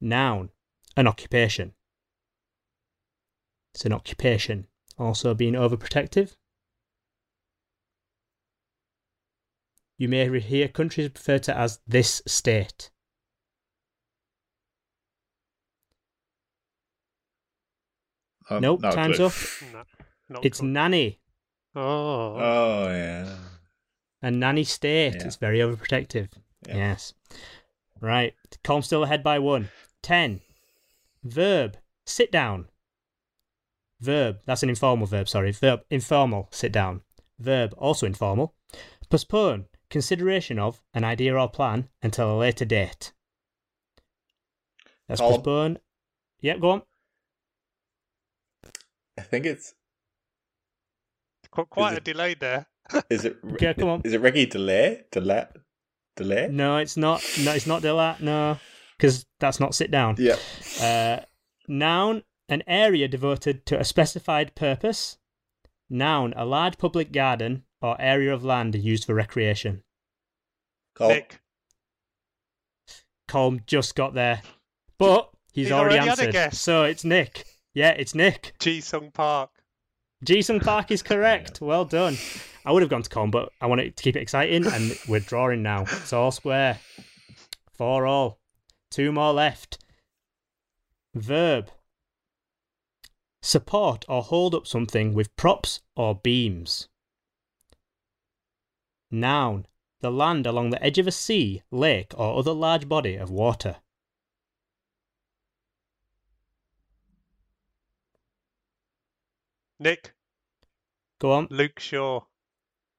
Noun. An occupation. It's an occupation. Also being overprotective. You may hear countries refer to as this state. Oh, nope, not a time's clue. up. No, It's cool. nanny. Oh. Oh yeah. A nanny state. Yeah. It's very overprotective. Yeah. Yes. Right. Colm still ahead by one. Ten. Verb. Sit down. Verb. That's an informal verb, sorry. Verb. Informal. Sit down. Verb. Also informal. Postpone. Consideration of an idea or plan until a later date. That's Colm. postpone. Yep, go on. I think it's. Quite Is a it- delay there. Is it? Okay, come on. Is it Ricky Delay? Delay? Delay? No, it's not. No, it's not Dilla. No, because that's not sit down. Yeah. Uh, noun, an area devoted to a specified purpose. Noun, a large public garden or area of land used for recreation. Colin. Nik. Colm just got there, but he's He's already, already had a answered. guess. So it's Nik. Yeah, it's Nik. Ji Sung Park. Ji Sung Park is correct. Well done. I would have gone to Colm, but I want it to keep it exciting, and we're drawing now. It's all square. Four all. Two more left. Verb. Support or hold up something with props or beams. Noun. The land along the edge of a sea, lake, or other large body of water. Nik. Go on. Luke Shaw.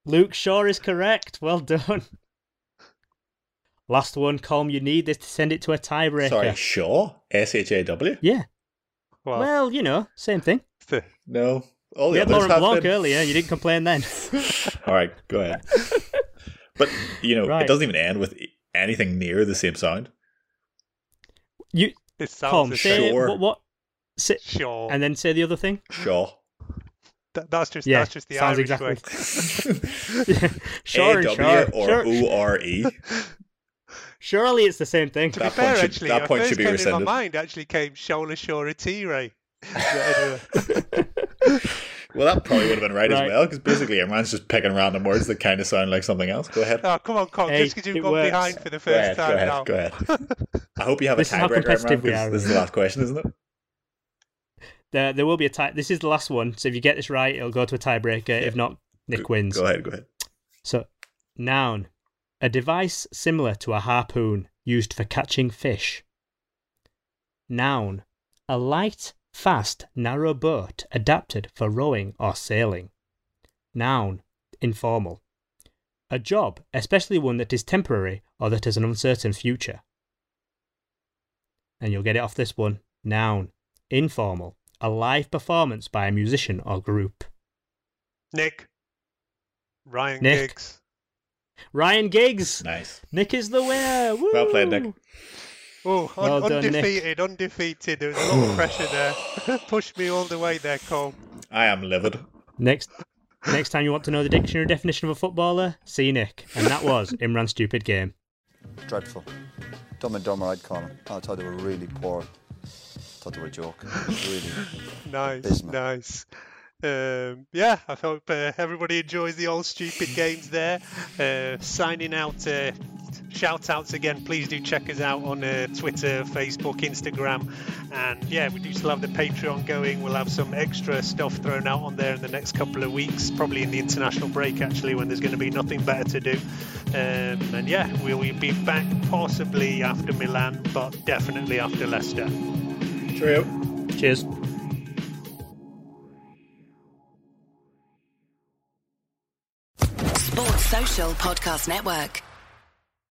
Luke Shaw is correct. Well done. Last one, Colm. You need this to send it to a tiebreaker. Sorry, Shaw. S H A W. Yeah. Well, Well, you know, same thing. No. All We the had others Laurent have Blanc been. earlier. You didn't complain then. All right, go ahead. But you know, Right. it doesn't even end with anything near the same sound. You, it sounds Colm, say. Sure. what, what say, Shaw. and then say the other thing. Shaw. Th- that's just Yeah, that's just the sounds Irish exactly- way. Sure, A sure, W or sure. O R E. Surely it's the same thing. To be That fair, point should- actually, that at point first should be came in rescinded. my mind actually came Shola Shora T-Ray. Well, that probably would have been right, Right. as well, because basically everyone's just picking random words that kind of sound like something else. Go ahead. oh, come on, Colm, Hey, just because you've gone works. behind for the Go first ahead, time go ahead, now. go ahead. I hope you have This a is tiebreaker, competitive we because this is the last question, isn't it? There, there will be a tie. This is the last one. So if you get this right, it'll go to a tiebreaker. If not, Nik wins. Go ahead, go ahead. So, noun, a device similar to a harpoon used for catching fish. Noun, a light, fast, narrow boat adapted for rowing or sailing. Noun, informal. A job, especially one that is temporary or that has an uncertain future. And you'll get it off this one. Noun, informal. A live performance by a musician or group. Nik. Ryan Nik. Giggs. Ryan Giggs. Nice. Nik is the winner. Woo! Well played, Nik. Oh, un- Well done, Nik. undefeated, undefeated. There was a lot of pressure there. Pushed me all the way there, Cole. I am livid. Next, next time you want to know the dictionary definition of a footballer, see Nik, and that was Imran's stupid game. Dreadful. Dumb and Dumber, I'd call them. I thought they were really poor. Thought they were a joke. Really. Nice, Abysmal. nice. Um, yeah, I hope uh, everybody enjoys the old stupid games there. Uh, signing out, uh, shout outs again. Please do check us out on uh, Twitter, Facebook, Instagram. And yeah, we do still have the Patreon going. We'll have some extra stuff thrown out on there in the next couple of weeks, probably in the international break actually, when there's going to be nothing better to do. Um, and yeah, we'll be back possibly after Milan, but definitely after Leicester. Cheerio. Cheers. Sports Social Podcast Network.